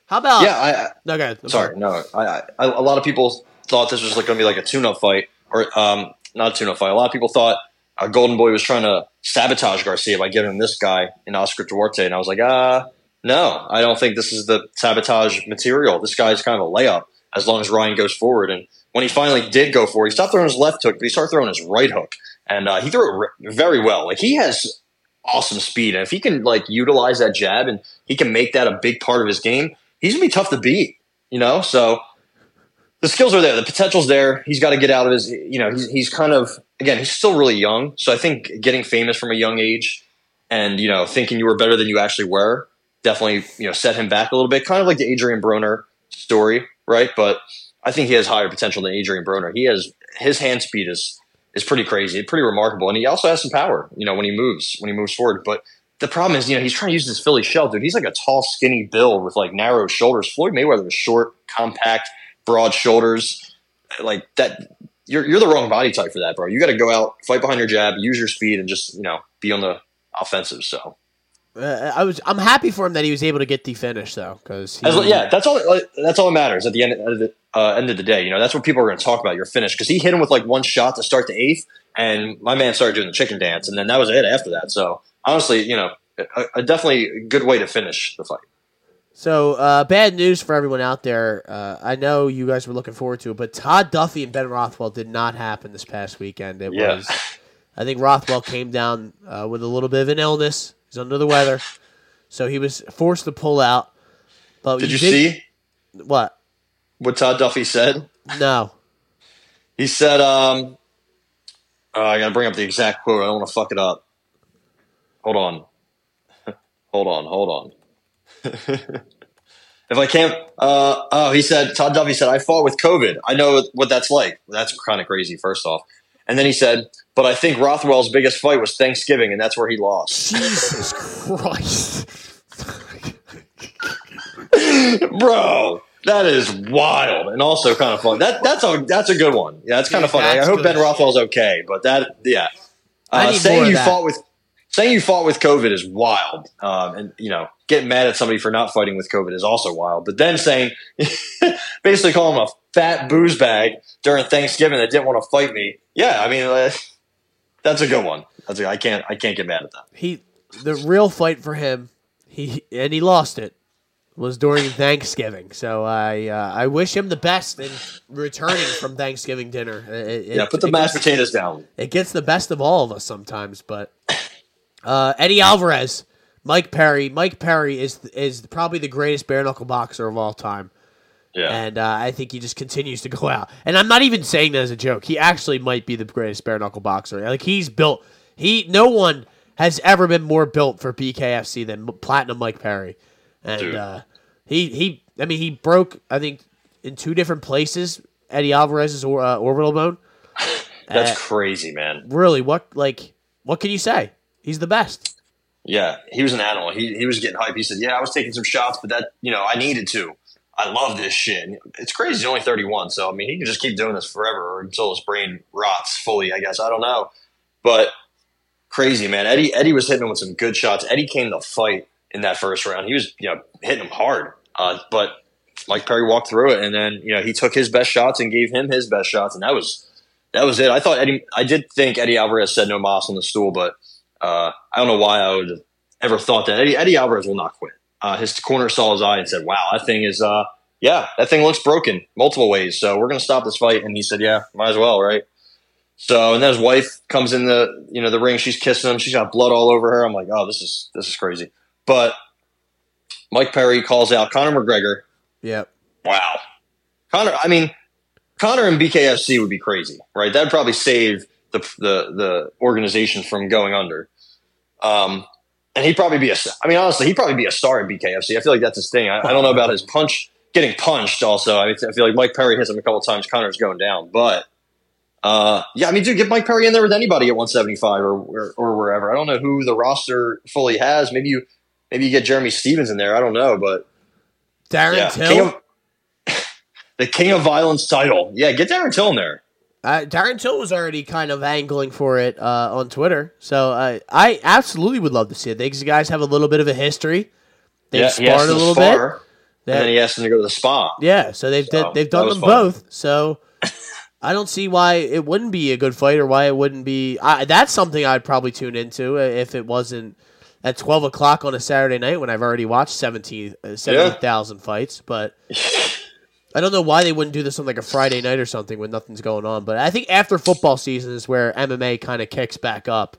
How about? Yeah, I. No, go ahead. sorry, no. I, I, a lot of people thought this was like going to be like a tune-up fight, or um, not a tune-up fight. A lot of people thought uh, Golden Boy was trying to sabotage Garcia by giving him this guy in Oscar Duarte, and I was like, ah, uh, no, I don't think this is the sabotage material. This guy's kind of a layup as long as Ryan goes forward. And when he finally did go forward, he stopped throwing his left hook, but he started throwing his right hook, and uh, he threw it very well. Like he has awesome speed, and if he can like utilize that jab and he can make that a big part of his game, he's gonna be tough to beat. You know, so the skills are there, the potential's there. He's got to get out of his. You know, he's he's kind of again, he's still really young, so I think getting famous from a young age and you know thinking you were better than you actually were definitely you know set him back a little bit, kind of like the Adrian Broner story, right? But I think he has higher potential than Adrian Broner. He has his hand speed is is pretty crazy, pretty remarkable, and he also has some power. You know, when he moves, when he moves forward, but the problem is, you know, he's trying to use this Philly shell, dude. He's like a tall, skinny build with like narrow shoulders. Floyd Mayweather was short, compact, broad shoulders. Like that, you're you're the wrong body type for that, bro. You got to go out, fight behind your jab, use your speed, and just you know be on the offensive. So. Uh, I was. I'm happy for him that he was able to get the finish, though, because yeah, that's all. That's all that matters at the end of the uh, end of the day. You know, that's what people are going to talk about. Your finish, because he hit him with like one shot to start the eighth, and my man started doing the chicken dance, and then that was it after that. So honestly, you know, a, a definitely good way to finish the fight. So, uh, bad news for everyone out there. Uh, I know you guys were looking forward to it, but Todd Duffy and Ben Rothwell did not happen this past weekend. It yeah. was, I think Rothwell came down uh, with a little bit of an illness. He's under the weather, so he was forced to pull out. But did you did, see what? What Todd Duffy said? No. He said, um, uh, "I got to bring up the exact quote. I don't want to fuck it up." Hold on. hold on, hold on. if I can't, uh, oh, he said, Todd Duffy said, I fought with COVID. I know what that's like. That's kind of crazy, first off. And then he said, but I think Rothwell's biggest fight was Thanksgiving, and that's where he lost. Jesus Christ. Bro, that is wild and also kind of fun. That that's a that's a good one. Yeah, that's kind yeah, of fun. I hope Ben Rothwell's okay, but that yeah. Uh, saying you fought with saying you fought with COVID is wild, um, and you know getting mad at somebody for not fighting with COVID is also wild. But then saying, basically calling him a fat booze bag during Thanksgiving that didn't want to fight me, yeah, I mean uh, that's a good one. That's a, I can't I can't get mad at that. He the real fight for him, he and he lost it was during Thanksgiving. So I uh, I wish him the best in returning from Thanksgiving dinner. It, yeah, put the mashed gets, potatoes down. It gets the best of all of us sometimes, but uh, Eddie Alvarez, Mike Perry. Mike Perry is is probably the greatest bare knuckle boxer of all time. Yeah. And uh, I think he just continues to go out. And I'm not even saying that as a joke. He actually might be the greatest bare knuckle boxer. Like he's built. He no one has ever been more built for BKFC than Platinum Mike Perry. And uh, he he. I mean, he broke. I think in two different places Eddie Alvarez's or, uh, orbital bone. That's Uh, crazy, man. Really, what like what can you say? He's the best. Yeah, he was an animal. He he was getting hype. He said, "Yeah, I was taking some shots, but that you know I needed to. I love this shit. And It's crazy. He's only 31, so I mean he can just keep doing this forever or until his brain rots fully. I guess I don't know, but crazy man. Eddie Eddie was hitting him with some good shots. Eddie came to fight in that first round. He was you know hitting him hard, uh, but Mike Perry walked through it, and then you know he took his best shots and gave him his best shots, and that was that was it. I thought Eddie. I did think Eddie Alvarez said no moss on the stool, but uh, I don't know why I would ever thought that. Eddie, Eddie Alvarez will not quit. Uh, his corner saw his eye and said, "Wow, that thing is, uh, yeah, that thing looks broken multiple ways. So we're going to stop this fight." And he said, "Yeah, might as well, right?" So and then his wife comes in the you know the ring. She's kissing him. She's got blood all over her. I'm like, "Oh, this is this is crazy." But Mike Perry calls out Conor McGregor. Yep. Wow, Conor. I mean, Conor and BKFC would be crazy, right? That'd probably save the the the organization from going under. Um, and he'd probably be a. I mean, honestly, he'd probably be a star at BKFC. I feel like that's his thing. I, I don't know about his punch getting punched. Also, I, mean, I feel like Mike Perry hits him a couple times. Conor's going down, but uh, yeah, I mean, dude, get Mike Perry in there with anybody at 175 or, or or wherever. I don't know who the roster fully has. Maybe you maybe you get Jeremy Stephens in there. I don't know, but Darren yeah, Till. King of, the King of Violence title. Yeah, get Darren Till in there. Uh, Darren Till was already kind of angling for it uh, on Twitter, so uh, I absolutely would love to see it. These guys have a little bit of a history. They've yeah, sparred a little spar, bit. and then he asked him to go to the spa. Yeah, so they've So, they've done them fun. both. So I don't see why it wouldn't be a good fight or why it wouldn't be. I, that's something I'd probably tune into uh, if it wasn't at twelve o'clock on a Saturday night when I've already watched 17 uh, 70,000 fights. But I don't know why they wouldn't do this on like a Friday night or something when nothing's going on. But I think after football season is where MMA kind of kicks back up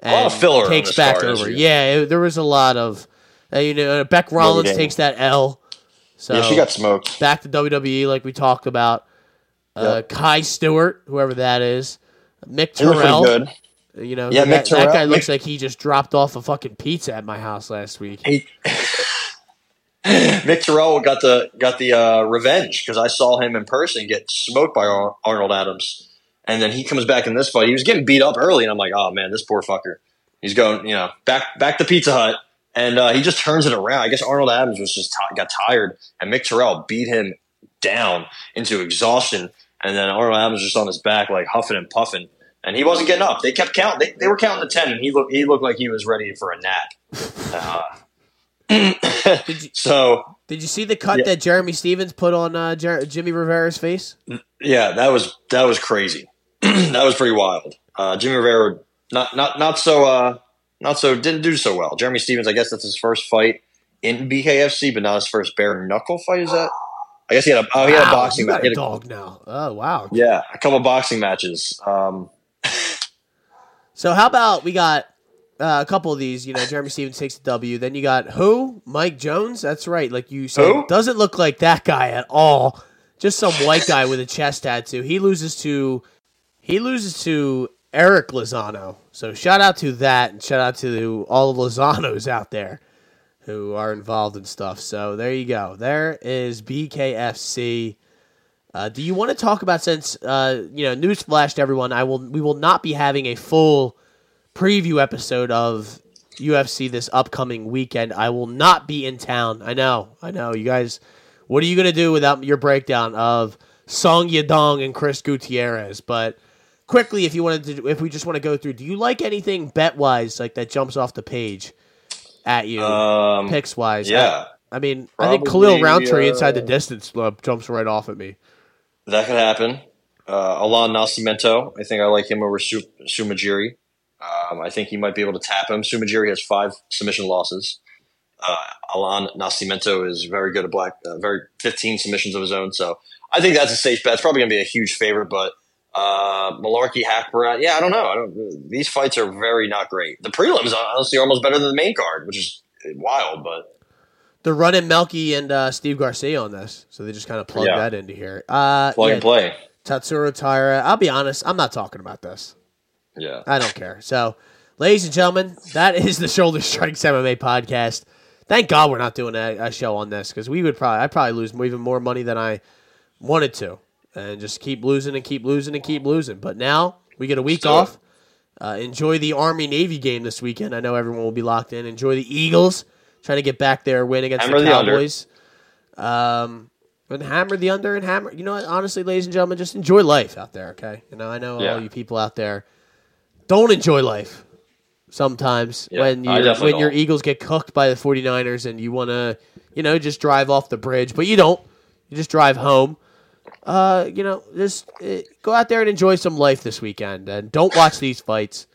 and lot of filler takes back over. year. Yeah, it, there was a lot of. Uh, you know, Bec Rawlings takes that L. So yeah, she got smoked. back to WWE like we talked about. Uh, Kai Stewart, whoever that is, Mick He looked Terrell. good. You know, Yeah, that, Mick that guy Terrell- looks Mick- like he just dropped off a fucking pizza at my house last week. He, Mick Terrell got the got the uh, revenge because I saw him in person get smoked by Ar- Arnold Adams, and then he comes back in this fight. He was getting beat up early, and I'm like, oh man, this poor fucker. He's going, you know, back back to Pizza Hut, and uh, he just turns it around. I guess Arnold Adams was just ti got tired, and Mick Terrell beat him down into exhaustion, and then Arnold Adams was just on his back, like huffing and puffing, and he wasn't getting up. They kept counting. They, they were counting to ten, and he looked he looked like he was ready for a nap. Uh, Did you, so did you see the cut Yeah. that Jeremy Stephens put on uh, Jer- Jimmy Rivera's face? yeah, that was that was crazy. that was pretty wild. Uh, Jimmy Rivera not not not so uh, not so didn't do so well. Jeremy Stephens, I guess that's his first fight in BKFC, but not his first bare knuckle fight. Is that? I guess he had a oh, he had a Wow, boxing match. a dog now. Oh wow. Yeah, a couple boxing matches. Um, So how about we got uh, a couple of these? You know, Jeremy Stephens takes the W. Then you got who? Mike Jones. That's right. Like you said, Who? doesn't look like that guy at all. Just some white guy with a chest tattoo. He loses to he loses to Eric Lozano. So shout out to that, and shout out to all the Lozanos out there who are involved in stuff. So there you go. There is BKFC. Uh, do you want to talk about since uh, you know newsflash to everyone? I will. We will not be having a full preview episode of UFC this upcoming weekend. I will not be in town. I know. I know. You guys, what are you gonna do without your breakdown of Song Yadong and Chris Gutierrez? But quickly, if you wanted to, if we just want to go through, do you like anything bet wise like that jumps off the page at you um, picks wise? yeah, I, I mean, I think Khalil Probably, Rountree uh, inside the distance uh, jumps right off at me. that could happen. Uh, Allan Nascimento, I think I like him over Su- Sumajiri. Um, I think he might be able to tap him. Sumajiri has five submission losses. Uh, Allan Nascimento is very good at black, uh, very 15 submissions of his own. So I think that's a safe bet. It's probably going to be a huge favorite, but uh, Malarkey, Hackbarat, yeah, I don't know. I don't. These fights are very not great. The prelims honestly are almost better than the main card, which is wild. But they're running Melky and uh, Steve Garcia on this, so they just kind of plug Yeah. that into here. Uh, Plug yeah, and play. Tatsuro Taira. I'll be honest, I'm not talking about this. Yeah. I don't care. So, ladies and gentlemen, that is the Shoulder Strikes MMA podcast. Thank God we're not doing a, a show on this because we would probably I'd probably lose even more money than I wanted to, and just keep losing and keep losing and keep losing. But now we get a week Still- off. Uh, enjoy the Army Navy game this weekend. I know everyone will be locked in. Enjoy the Eagles trying to get back their win against Hammer the the. Cowboys. Um, and hammer the under and hammer. You know what? Honestly, ladies and gentlemen, just enjoy life out there. Okay. You know, I know Yeah. all you people out there don't enjoy life sometimes Yeah, when you when your don't. Eagles get cooked by the 49ers and you want to, you know, just drive off the bridge, but you don't. You just drive home. Uh, you know, just uh, go out there and enjoy some life this weekend and don't watch these fights.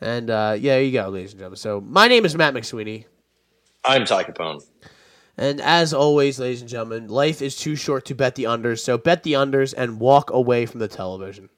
And uh, yeah, there you go, ladies and gentlemen. So my name is Matt McSweeney. I'm Ty Capone. And as always, ladies and gentlemen, life is too short to bet the unders. So bet the unders and walk away from the television.